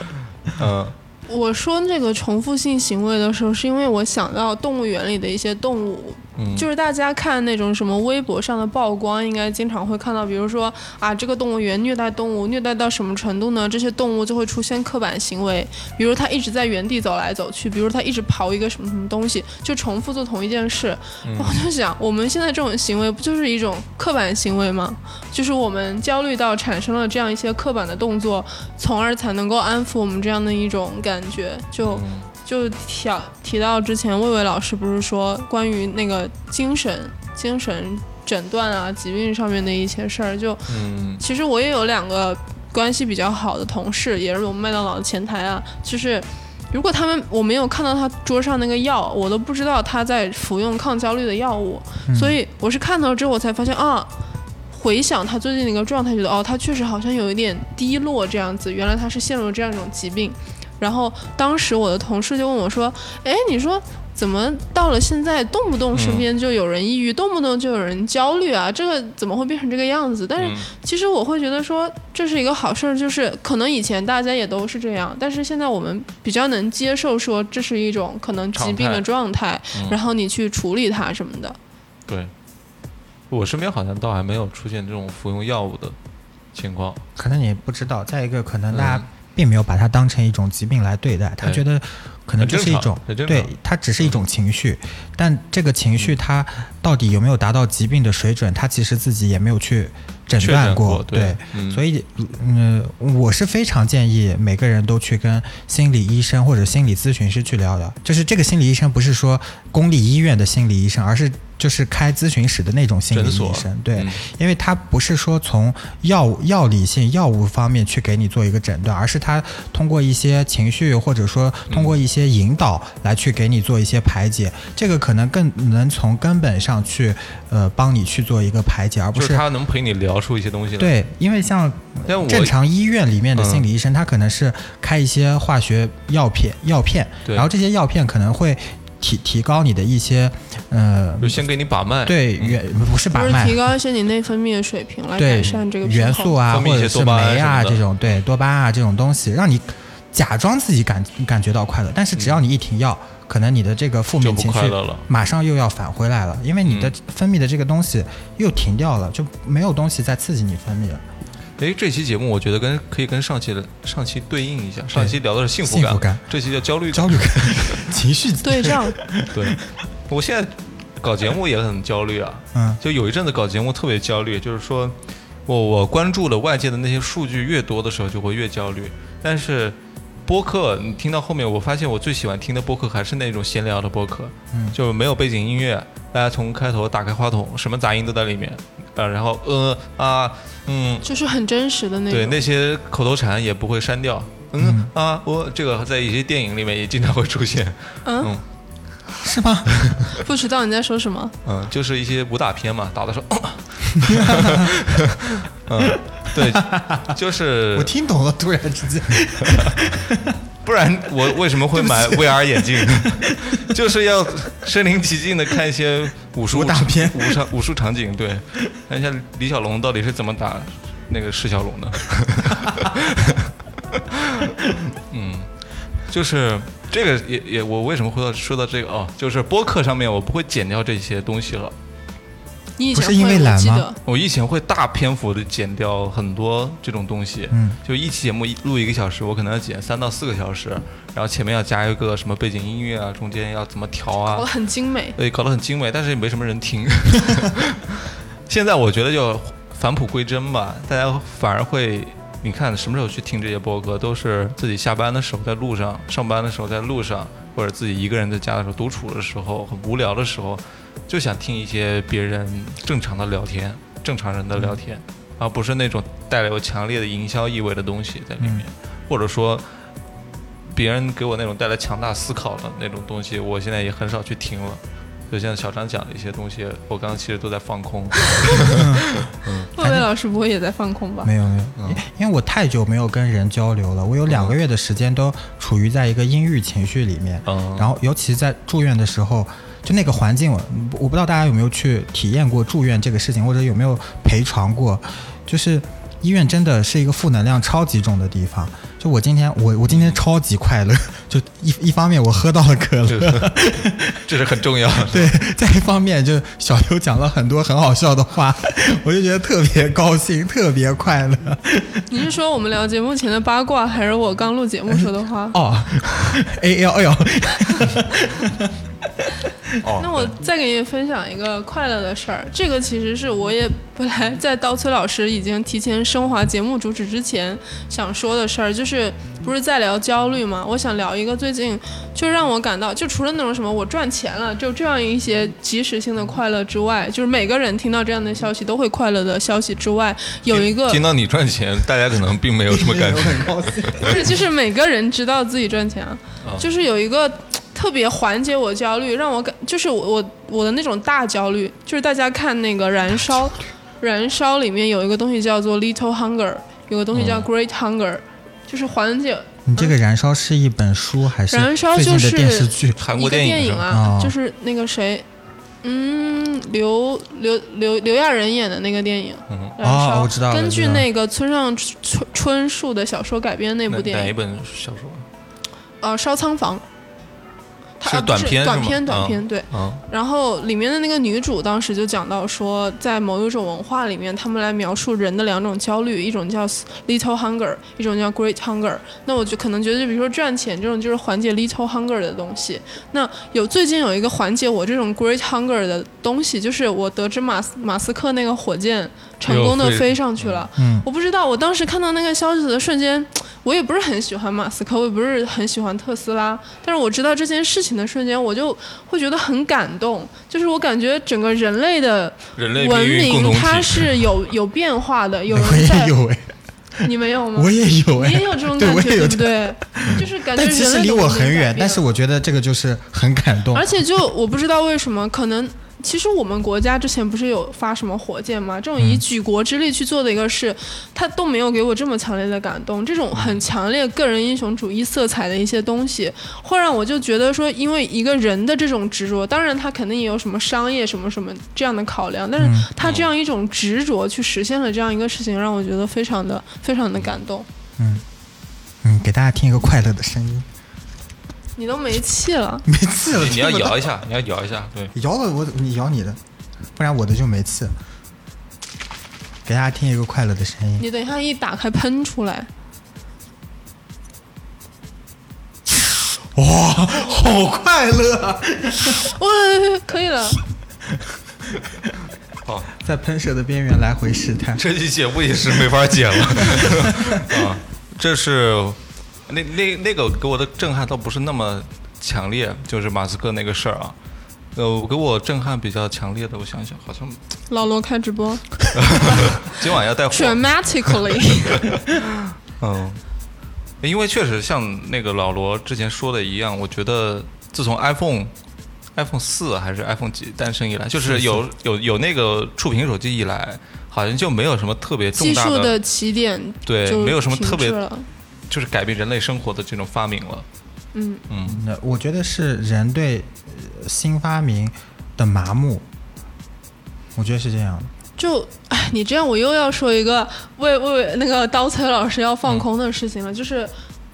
嗯我说这个重复性行为的时候，是因为我想到动物园里的一些动物，嗯，就是大家看那种什么微博上的曝光，应该经常会看到，比如说啊，这个动物园虐待动物，虐待到什么程度呢？这些动物就会出现刻板行为，比如它一直在原地走来走去，比如它一直刨一个什么什么东西，就重复做同一件事。我就想，我们现在这种行为不就是一种刻板行为吗？就是我们焦虑到产生了这样一些刻板的动作，从而才能够安抚我们这样的一种感觉，就。就提提到之前魏巍老师不是说关于那个精神精神诊断啊疾病上面的一些事儿，就嗯其实我也有两个关系比较好的同事，也是我们麦当劳的前台啊，就是如果他们我没有看到他桌上那个药，我都不知道他在服用抗焦虑的药物，所以我是看到之后我才发现啊。回想他最近的一个状态，觉得哦，他确实好像有一点低落这样子。原来他是陷入了这样一种疾病。然后当时我的同事就问我说：“哎，你说怎么到了现在，动不动身边就有人抑郁，动不动就有人焦虑啊？这个怎么会变成这个样子？”但是其实我会觉得说这是一个好事儿，就是可能以前大家也都是这样，但是现在我们比较能接受说这是一种可能疾病的状态，然后你去处理它什么的。对。我身边好像倒还没有出现这种服用药物的情况，可能你不知道。再一个，可能大家并没有把它当成一种疾病来对待，他觉得可能就是一种，对，它只是一种情绪。但这个情绪它到底有没有达到疾病的水准，他其实自己也没有去诊断过。对，所以，嗯，我是非常建议每个人都去跟心理医生或者心理咨询师去聊聊。就是这个心理医生不是说公立医院的心理医生，而是。就是开咨询室的那种心理医生，对，因为他不是说从药药理性药物方面去给你做一个诊断，而是他通过一些情绪或者说通过一些引导来去给你做一些排解，这个可能更能从根本上去呃帮你去做一个排解，而不是他能陪你聊出一些东西。对，因为像正常医院里面的心理医生，他可能是开一些化学药片药片，然后这些药片可能会。提提高你的一些，呃，就先给你把脉，对，元不是把脉，提高一些你内分泌的水平来改善这个元素啊，或者是酶啊这种，对，多巴啊这种东西，让你假装自己感感觉到快乐，但是只要你一停药，可能你的这个负面情绪马上又要返回来了，因为你的分泌的这个东西又停掉了，就没有东西在刺激你分泌了。哎，这期节目我觉得跟可以跟上期的上期对应一下。上期聊的是幸福感，这期叫焦虑焦虑感，情绪对仗。对，我现在搞节目也很焦虑啊。嗯，就有一阵子搞节目特别焦虑，就是说我我关注了外界的那些数据越多的时候，就会越焦虑。但是播客，你听到后面，我发现我最喜欢听的播客还是那种闲聊的播客，嗯，就没有背景音乐，大家从开头打开话筒，什么杂音都在里面。啊，然后呃啊嗯，就是很真实的那种。对，那些口头禅也不会删掉。嗯啊，我这个在一些电影里面也经常会出现。嗯，是吗？不知道你在说什么。嗯，就是一些武打片嘛，打的时候。嗯，对，就是 我听懂了，突然之间。不然我为什么会买 VR 眼镜？就是要身临其境的看一些武术大片、武场武术场景。对，看一下李小龙到底是怎么打那个释小龙的。嗯，就是这个也也，我为什么会到说到这个哦？就是播客上面我不会剪掉这些东西了。不是因为懒吗？我以前会大篇幅的剪掉很多这种东西，嗯，就一期节目录一个小时，我可能要剪三到四个小时，然后前面要加一个什么背景音乐啊，中间要怎么调啊，搞得很精美，对，搞得很精美，但是也没什么人听。现在我觉得就返璞归真吧，大家反而会，你看什么时候去听这些播客，都是自己下班的时候在路上，上班的时候在路上，或者自己一个人在家的时候独处的时候，很无聊的时候。就想听一些别人正常的聊天，正常人的聊天，而不是那种带有强烈的营销意味的东西在里面，或者说别人给我那种带来强大思考的那种东西，我现在也很少去听了。就像小张讲的一些东西，我刚刚其实都在放空。魏魏老师不会也在放空吧？没有没有，因为我太久没有跟人交流了，我有两个月的时间都处于在一个阴郁情绪里面，然后尤其在住院的时候。就那个环境，我我不知道大家有没有去体验过住院这个事情，或者有没有陪床过。就是医院真的是一个负能量超级重的地方。就我今天，我我今天超级快乐。就一一方面我喝到了可乐，这是很重要。对，再一方面就小刘讲了很多很好笑的话，我就觉得特别高兴，特别快乐。你是说我们聊节目前的八卦，还是我刚录节目说的话？哦，A L L。哦，那我再给你分享一个快乐的事儿，这个其实是我也本来在刀崔老师已经提前升华节目主旨之前想说的事儿，就是不是在聊焦虑吗？我想聊一个最近就让我感到，就除了那种什么我赚钱了，就这样一些即时性的快乐之外，就是每个人听到这样的消息都会快乐的消息之外，有一个听到你赚钱，大家可能并没有什么感觉。不是，就是每个人知道自己赚钱啊，就是有一个特别缓解我焦虑，让我感就是我我我的那种大焦虑，就是大家看那个《燃烧》，《燃烧》里面有一个东西叫做 Little Hunger，有个东西叫 Great Hunger，、就是缓解你这个燃烧是一本书还是燃烧最近的就是电视剧？韩国电电影啊，哦。就是那个谁。嗯，刘刘刘刘亚仁演的那个电影《嗯燃烧》哦我知道根据那个村上春春树的小说改编那部电影，哪一本小说？呃，烧仓房，它是短片是短片，短啊片，对。嗯，然后里面的那个女主当时就讲到说，在某一种文化里面，他们来描述人的两种焦虑，一种叫 little hunger，一种叫 great hunger。那我就可能觉得，就比如说赚钱这种，就是缓解 little hunger 的东西。那有最近有一个缓解我这种 great hunger 的东西，就是我得知马斯马斯克那个火箭成功的飞飞上去了。嗯，我不知道，我当时看到那个消息的瞬间，我也不是很喜欢马斯克，我也不是很喜欢特斯拉，但是我知道这件事情的瞬间，我就会觉得很感动，就是我感觉整个人类的文。明它是有有变化的，有我人在也，有哎，你没有吗？我也有哎，你也有这种感觉，对不对？就是感觉但其人实离我很远但是我觉得这个就是很感动而。且就我不知道为什么，可能其实我们国家之前不是有发什么火箭吗？这种以举国之力去做的一个事，它都没有给我这么强烈的感动。这种很强烈个人英雄主义色彩的一些东西，会让我就觉得说，因为一个人的这种执着，当然他肯定也有什么商业什么什么这样的考量，但是他这样一种执着去实现了这样一个事情，让我觉得非常的非常的感动。嗯嗯，给大家听一个快乐的声音，你都没气了，没气了，你要摇一下，你要摇一下，对，摇了我，你摇你的，不然我的就没气了。给大家听一个快乐的声音，你等一下一打开喷出来。哇，好快乐啊！哇，可以了。好，在喷射的边缘来回试探。这期节目也是没法剪了 啊。这是那那那个给我的震撼倒不是那么强烈，就是马斯克那个事儿啊。呃，给我震撼比较强烈的，我想想，好像老罗开直播。今晚要带货。，dramatically，嗯，因为确实像那个老罗之前说的一样，我觉得自从 iPhone iPhone 四还是 iPhone 几诞生以来，就是有有有那个触屏手机以来，好像就没有什么特别重大技术的起点就对没有什么特别就是改变人类生活的这种发明了。嗯嗯，那我觉得是人对呃新发明的麻木，我觉得是这样的。就哎，你这样我又要说一个为为那个刀崔老师要放空的事情了，就是。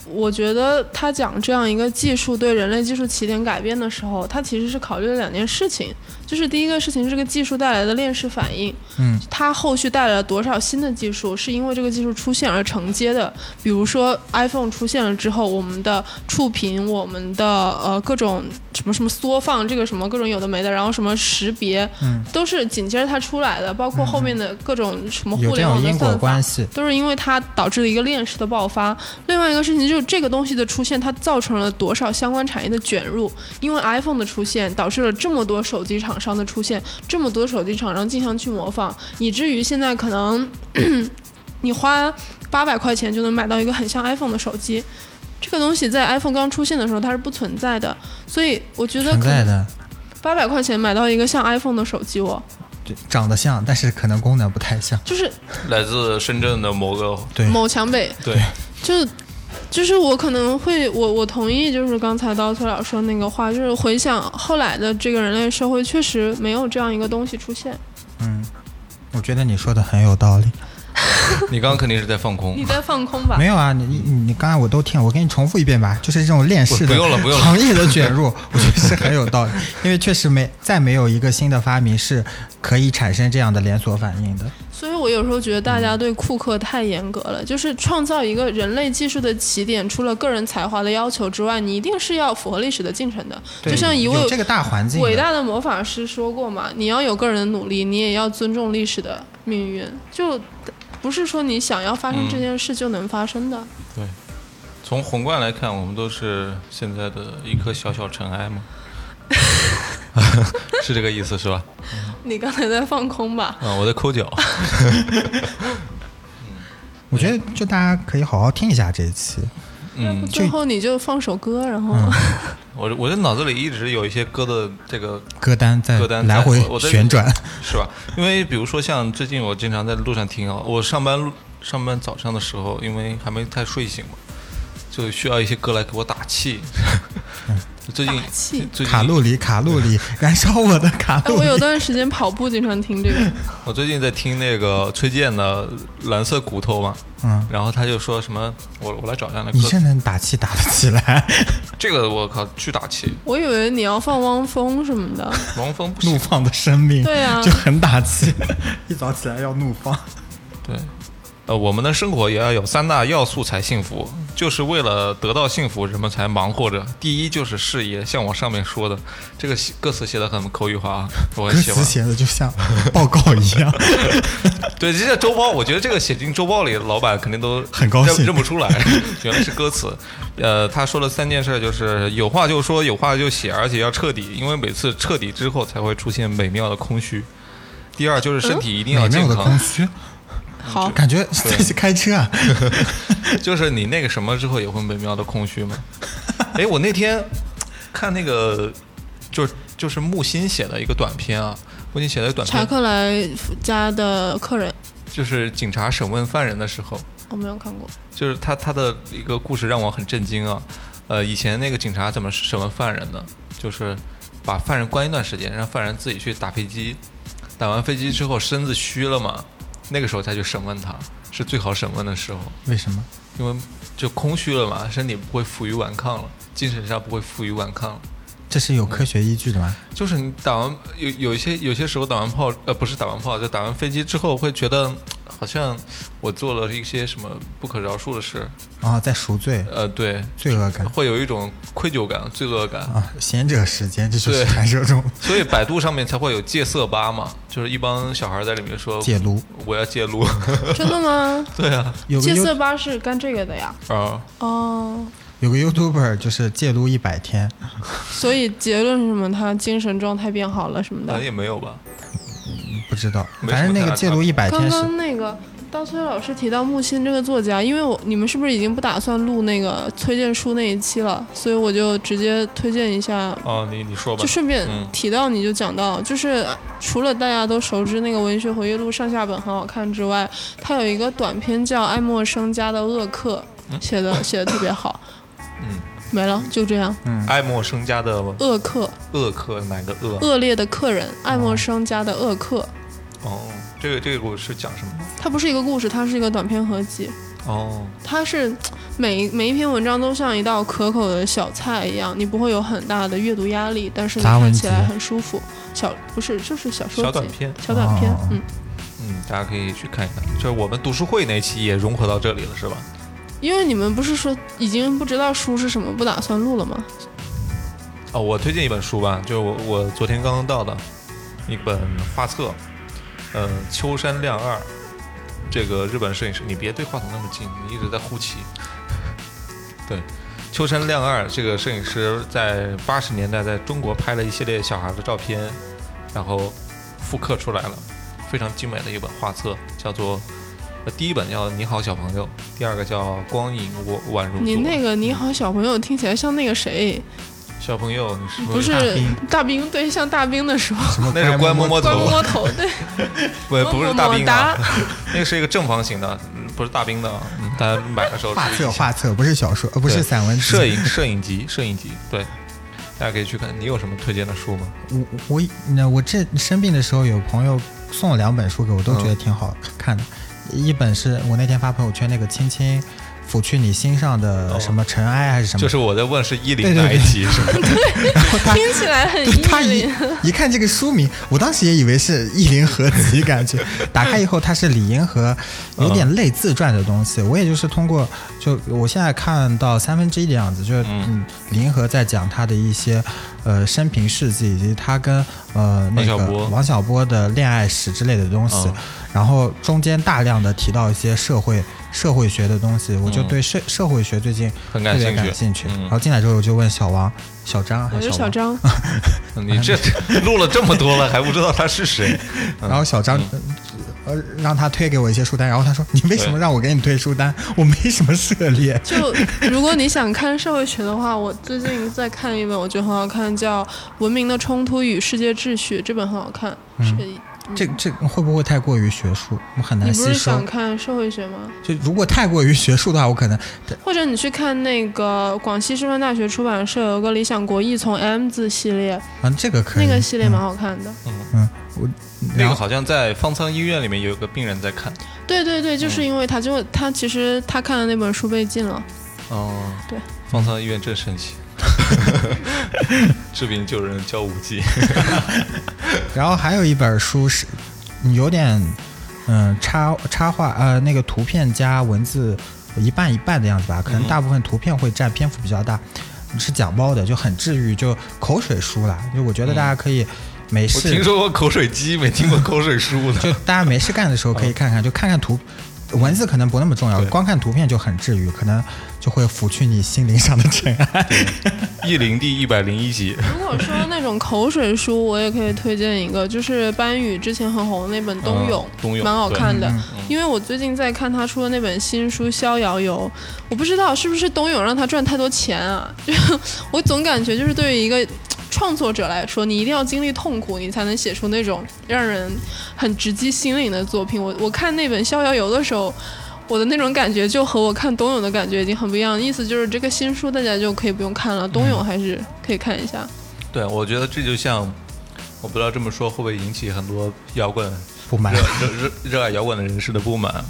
我觉得他讲这样一个技术对人类技术起点改变的时候，他其实是考虑了两件事情，就是第一个事情是这个技术带来的链式反应，嗯，它后续带来了多少新的技术，是因为这个技术出现而承接的。比如说 iPhone 出现了之后，我们的触屏，我们的呃各种什么什么缩放，这个什么各种有的没的，然后什么识别，嗯，都是紧接着它出来的，包括后面的各种什么互联网的算法关。系。都是因为它导致了一个链式的爆发。另外一个事情就是这个东西的出现，它造成了多少相关产业的卷入？因为 iPhone 的出现，导致了这么多手机厂商的出现，这么多手机厂商竞相去模仿，以至于现在可能 你花八百块钱就能买到一个很像 iPhone 的手机。这个东西在 iPhone 刚出现的时候它是不存在的，所以我觉得存在的，八百块钱买到一个像 iPhone 的手机哦，对长得像，但是可能功能不太像。就是来自深圳的某个对，某强北对，就就是我可能会我我同意，就是刚才刀崔老师说那个话，就是回想后来的这个人类社会，确实没有这样一个东西出现。嗯，我觉得你说的很有道理。你刚刚肯定是在放空你。在放空吧没？有啊，你你你刚才我都听了，我给你重复一遍吧，就是这种链式的不不用了不用了行业的卷入，我觉得是很有道理，因为确实没再没有一个新的发明是可以产生这样的连锁反应的。所以我有时候觉得大家对库克太严格了，就是创造一个人类技术的起点，除了个人才华的要求之外，你一定是要符合历史的进程的。对就像一位这个大环境，伟大的魔法师说过嘛，你要有个人的努力，你也要尊重历史的命运，就不是说你想要发生这件事就能发生的。对从宏观来看，我们都是现在的一颗小小尘埃吗？是这个意思是吧？你刚才在放空吧？啊、我在抠脚。我觉得就大家可以好好听一下这一期。嗯，最后你就放首歌，然后、我我的脑子里一直有一些歌的这个歌单在歌单来回旋转，是吧？因为比如说像最近我经常在路上听啊，我上班路上班早上的时候，因为还没太睡醒嘛，就需要一些歌来给我打气。最近打气最近卡路里，卡路里，燃烧我的卡哎，路里。我有段时间跑步经常听这个，我最近在听那个崔健的《蓝色骨头》嘛，嗯，然后他就说什么，我我来找一下那个你现在打气打得起来？这个我靠巨打气，我以为你要放汪峰什么的。汪峰不行，怒放的生命，对啊就很打气。一早起来要怒放，对。呃，我们的生活也要有三大要素才幸福，就是为了得到幸福，人们才忙活着。第一就是事业，像我上面说的，这个歌词写的很口语化啊，我歌很喜欢词。写的就像报告一样。对，这些周报，我觉得这个写进周报里，老板肯定都很高兴认认不出来，原来是歌词。呃，他说了三件事，就是有话就说，有话就写，而且要彻底，因为每次彻底之后才会出现美妙的空虚。第二就是身体一定要健康，好，感觉在开车啊。就是你那个什么之后也会美妙的空虚嘛。哎，我那天看那个，就就是木心写的一个短片啊，木心写的短查片，克莱家的客人，就是警察审问犯人的时候，我没有看过。就是他他的一个故事让我很震惊啊。呃，以前那个警察怎么审问犯人的？就是把犯人关一段时间，让犯人自己去打飞机，打完飞机之后身子虚了嘛，那个时候再去审问他，是最好审问的时候，为什么？因为就空虚了嘛，身体不会负隅顽抗了，精神上不会负隅顽抗了。这是有科学依据的吗？就是你打完有有一些有些时候打完炮，呃，不是打完炮，就打完飞机之后会觉得好像我做了一些什么不可饶恕的事，然后在赎罪、呃，对，罪恶感？会有一种愧疚感、罪恶感，啊，贤者时间，这就是对。传说中。所以百度上面才会有戒色吧嘛，就是一帮小孩在里面说戒撸。我要戒撸，真的吗？对啊，戒色吧是干这个的呀。啊，哦，有个 YouTuber 就是戒撸一百天，所以结论是什么？他精神状态变好了什么的可能。也没有吧，不知道，反正那个戒撸一百天是刚那个刀崔老师提到木心这个作家，因为我你们是不是已经不打算录那个推荐书那一期了？所以我就直接推荐一下，哦，你你说吧就，顺便嗯提到你就讲到，就是除了大家都熟知那个文学回忆录上下本很好看之外，它有一个短篇叫《爱默生家的恶客》，写的写的特别好。嗯，没了，就这样。嗯爱默生家的恶客，恶客哪个恶？恶劣的客人，爱默生家的恶客。哦，这个这个故事讲什么？它不是一个故事，它是一个短篇合集。哦，它是每每一篇文章都像一道可口的小菜一样，你不会有很大的阅读压力，但是你看起来很舒服。小不是就是小说小短篇，小短篇，哦嗯，嗯，大家可以去看一看。就是我们读书会那期也融合到这里了，是吧？因为你们不是说已经不知道书是什么，不打算录了吗？哦，我推荐一本书吧，就是我我昨天刚刚到的一本画册，呃，秋山亮二，这个日本摄影师，你别对话筒那么近，你一直在呼气。对，秋山亮二这个摄影师在八十年代在中国拍了一系列小孩的照片，然后复刻出来了，非常精美的一本画册，叫做。呃，第一本叫《你好小朋友》，第二个叫《光影我宛如你那个你好小朋友听起来像那个谁，小朋友，你是不是大兵，对，像大兵的时候，那是关摸摸头，关摸头，对，不不是大兵啊，那个是一个正方形的，嗯不是大兵的大家买的时候画册画册，不是小说，呃，不是散文摄影摄影集摄影集，对，大家可以去看。你有什么推荐的书吗？我我那我这生病的时候，有朋友送了两本书给我，都觉得嗯挺好看的。一本是我那天发朋友圈那个亲亲抚去你心上的什么尘埃还是什么，就是我在问是意林对对对。哪一集是吗？然后他听起来很对他一。一看这个书名，我当时也以为是意林合集，感觉。打开以后它是李银河，有点类自传的东西。我也就是通过，就我现在看到三分之一的样子，就是嗯，李银河在讲他的一些呃生平事迹，以及他跟呃那个王小波。的恋爱史之类的东西，嗯。然后中间大量的提到一些社会社会学的东西，我就嗯对社社会学最近特别很感兴趣感兴趣。嗯然后进来之后我就问小王、小张还？是小张，你这 录了这么多了，还不知道他是谁？然后小张，呃，让他推给我一些书单，然后他说：“你为什么让我给你推书单？我没什么涉猎。就如果你想看社会学的话，我最近在看一本，我觉得很好看，叫《文明的冲突与世界秩序》，这本很好看。是这这会不会太过于学术？我很难吸收不是想。看社会学吗？就如果太过于学术的话，我可能或者你去看那个广西师范大学出版社有个《理想国义》从 M 字系列，啊，这个可以。那个系列蛮好看的。嗯嗯，我那个好像在方舱医院里面有个病人在看。对对对，就是因为他就他其实他看的那本书被禁了。哦，对，方舱医院真神奇，治病救人教五技。然后还有一本书是有点嗯插插画呃那个图片加文字一半一半的样子吧，可能嗯大部分图片会占篇幅比较大，是讲猫的，就很治愈，就口水书啦。就我觉得大家可以没事我事听说过口水鸡，没听过口水书 就。大家没事干的时候可以看看，就看看图，文字可能不那么重要，光看图片就很治愈，可能就会抚去你心灵上的尘埃。意林第一百零一集，如果说那种口水书，我也可以推荐一个，就是班宇之前很红的那本《冬泳》嗯冬泳蛮好看的。嗯因为我最近在看他出的那本新书《逍遥游》，我不知道是不是冬泳让他赚太多钱啊？就我总感觉就是对于一个创作者来说，你一定要经历痛苦，你才能写出那种让人很直击心灵的作品。我我看那本《逍遥游》的时候。我的那种感觉就和我看冬泳的感觉已经很不一样，意思就是这个新书大家就可以不用看了，冬泳还是可以看一下。对，我觉得这就像，我不知道这么说会不会引起很多摇滚不满热，热热热爱摇滚的人士的不满。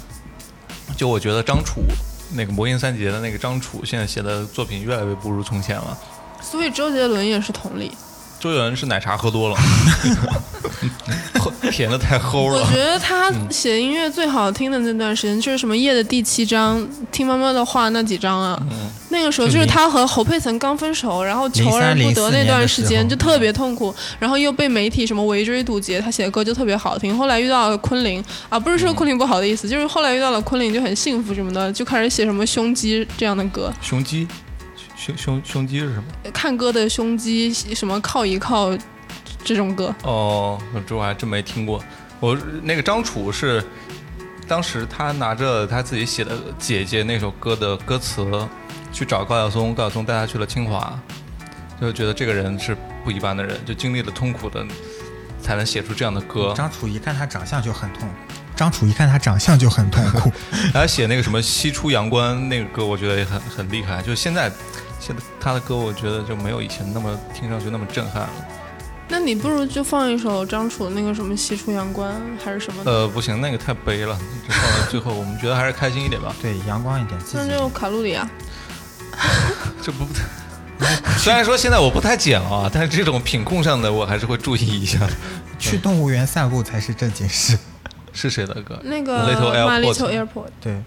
就我觉得张楚那个魔音三杰的那个张楚，现在写的作品越来越不如从前了。所以周杰伦也是同理。周杰伦是奶茶喝多了，甜的太齁了。我觉得他写音乐最好听的那段时间，就是什么夜的第七章，听妈妈的话那几章啊。嗯那个时候就是他和侯佩岑刚分手，然后求而不得那段时03 04年的时候间就特别痛苦，然后又被媒体什么围追堵截，他写的歌就特别好听。后来遇到了昆凌啊，不是说昆凌不好的意思，就是后来遇到了昆凌就很幸福什么的，就开始写什么胸肌这样的歌，胸肌，胸胸胸肌是什么？看歌的胸肌什么靠一靠这种歌。哦，这我还真没听过。我那个张楚是当时他拿着他自己写的《姐姐》那首歌的歌词去找高晓松，高晓松带他去了清华，就觉得这个人是不一般的人，就经历了痛苦的才能写出这样的歌。张楚一看他长相就很痛苦，张楚一看他长相就很痛苦。他写那个什么《西出阳关》那个歌，我觉得也很很厉害。就现在，现在他的歌，我觉得就没有以前那么听上去那么震撼了。那你不如就放一首张楚那个什么《西出阳关》还是什么，呃，不行，那个太悲了，就放到最后，我们觉得还是开心一点吧。对，阳光一点。那就卡路里啊。这不，虽然说现在我不太剪了啊，但是这种品控上的我还是会注意一下。去动物园散步才是正经事。是谁的歌？那个 Little Airport Airport，对，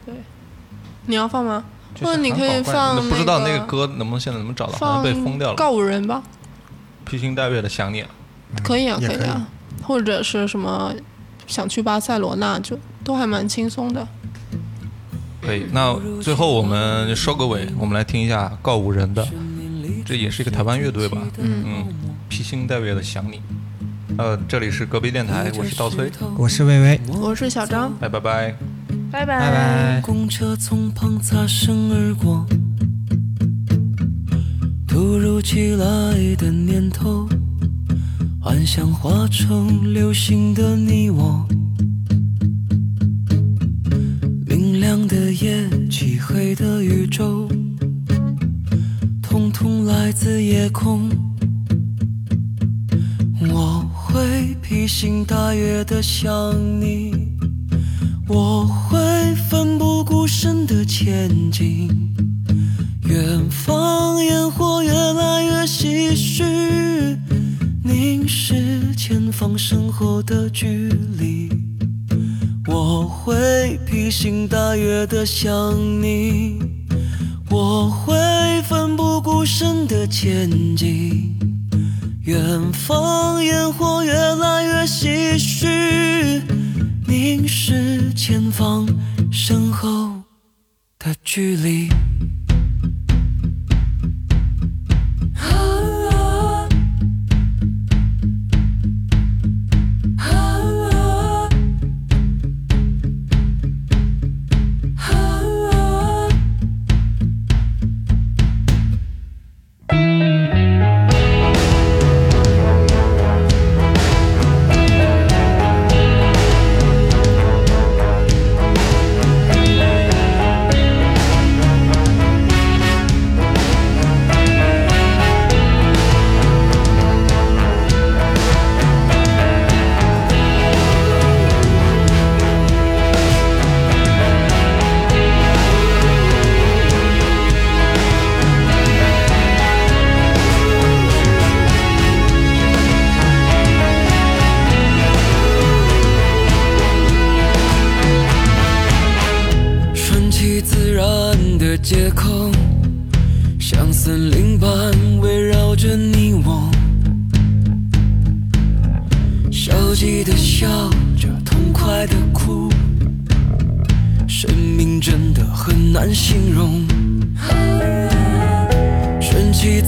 你要放吗？就是或者你可以放、那不知道那个个歌能不能现在能不能找到？好像被封掉了。告五人吧，披星戴月的想你，可以啊，可以以啊。或者是什么想去巴塞罗那，就都还蛮轻松的。可以。那最后我们收个尾，我们来听一下告五人的，这也是一个台湾乐队吧？嗯披星戴月的想你。呃，这里是隔壁电台，我是稻崔，我是薇薇，我是小张，拜拜拜。拜拜拜。公车从旁擦身而过，突如其来的念头，幻想化成流星的你我。明亮的夜，漆黑的宇宙，统统来自夜空。我会披星戴月的想你。我会奋不顾身的前进。远方烟火越来越唏嘘，凝视前方身后的距离。我会披星戴月的想你，我会奋不顾身的前进。远方烟火越来越唏嘘，凝视前方身后的距离。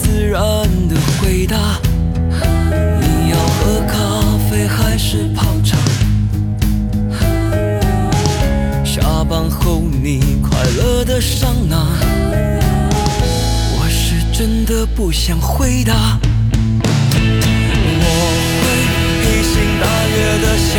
自然的回答，你要喝咖啡还是泡茶？下班后你快乐的上哪？我是真的不想回答。我会披星戴月的想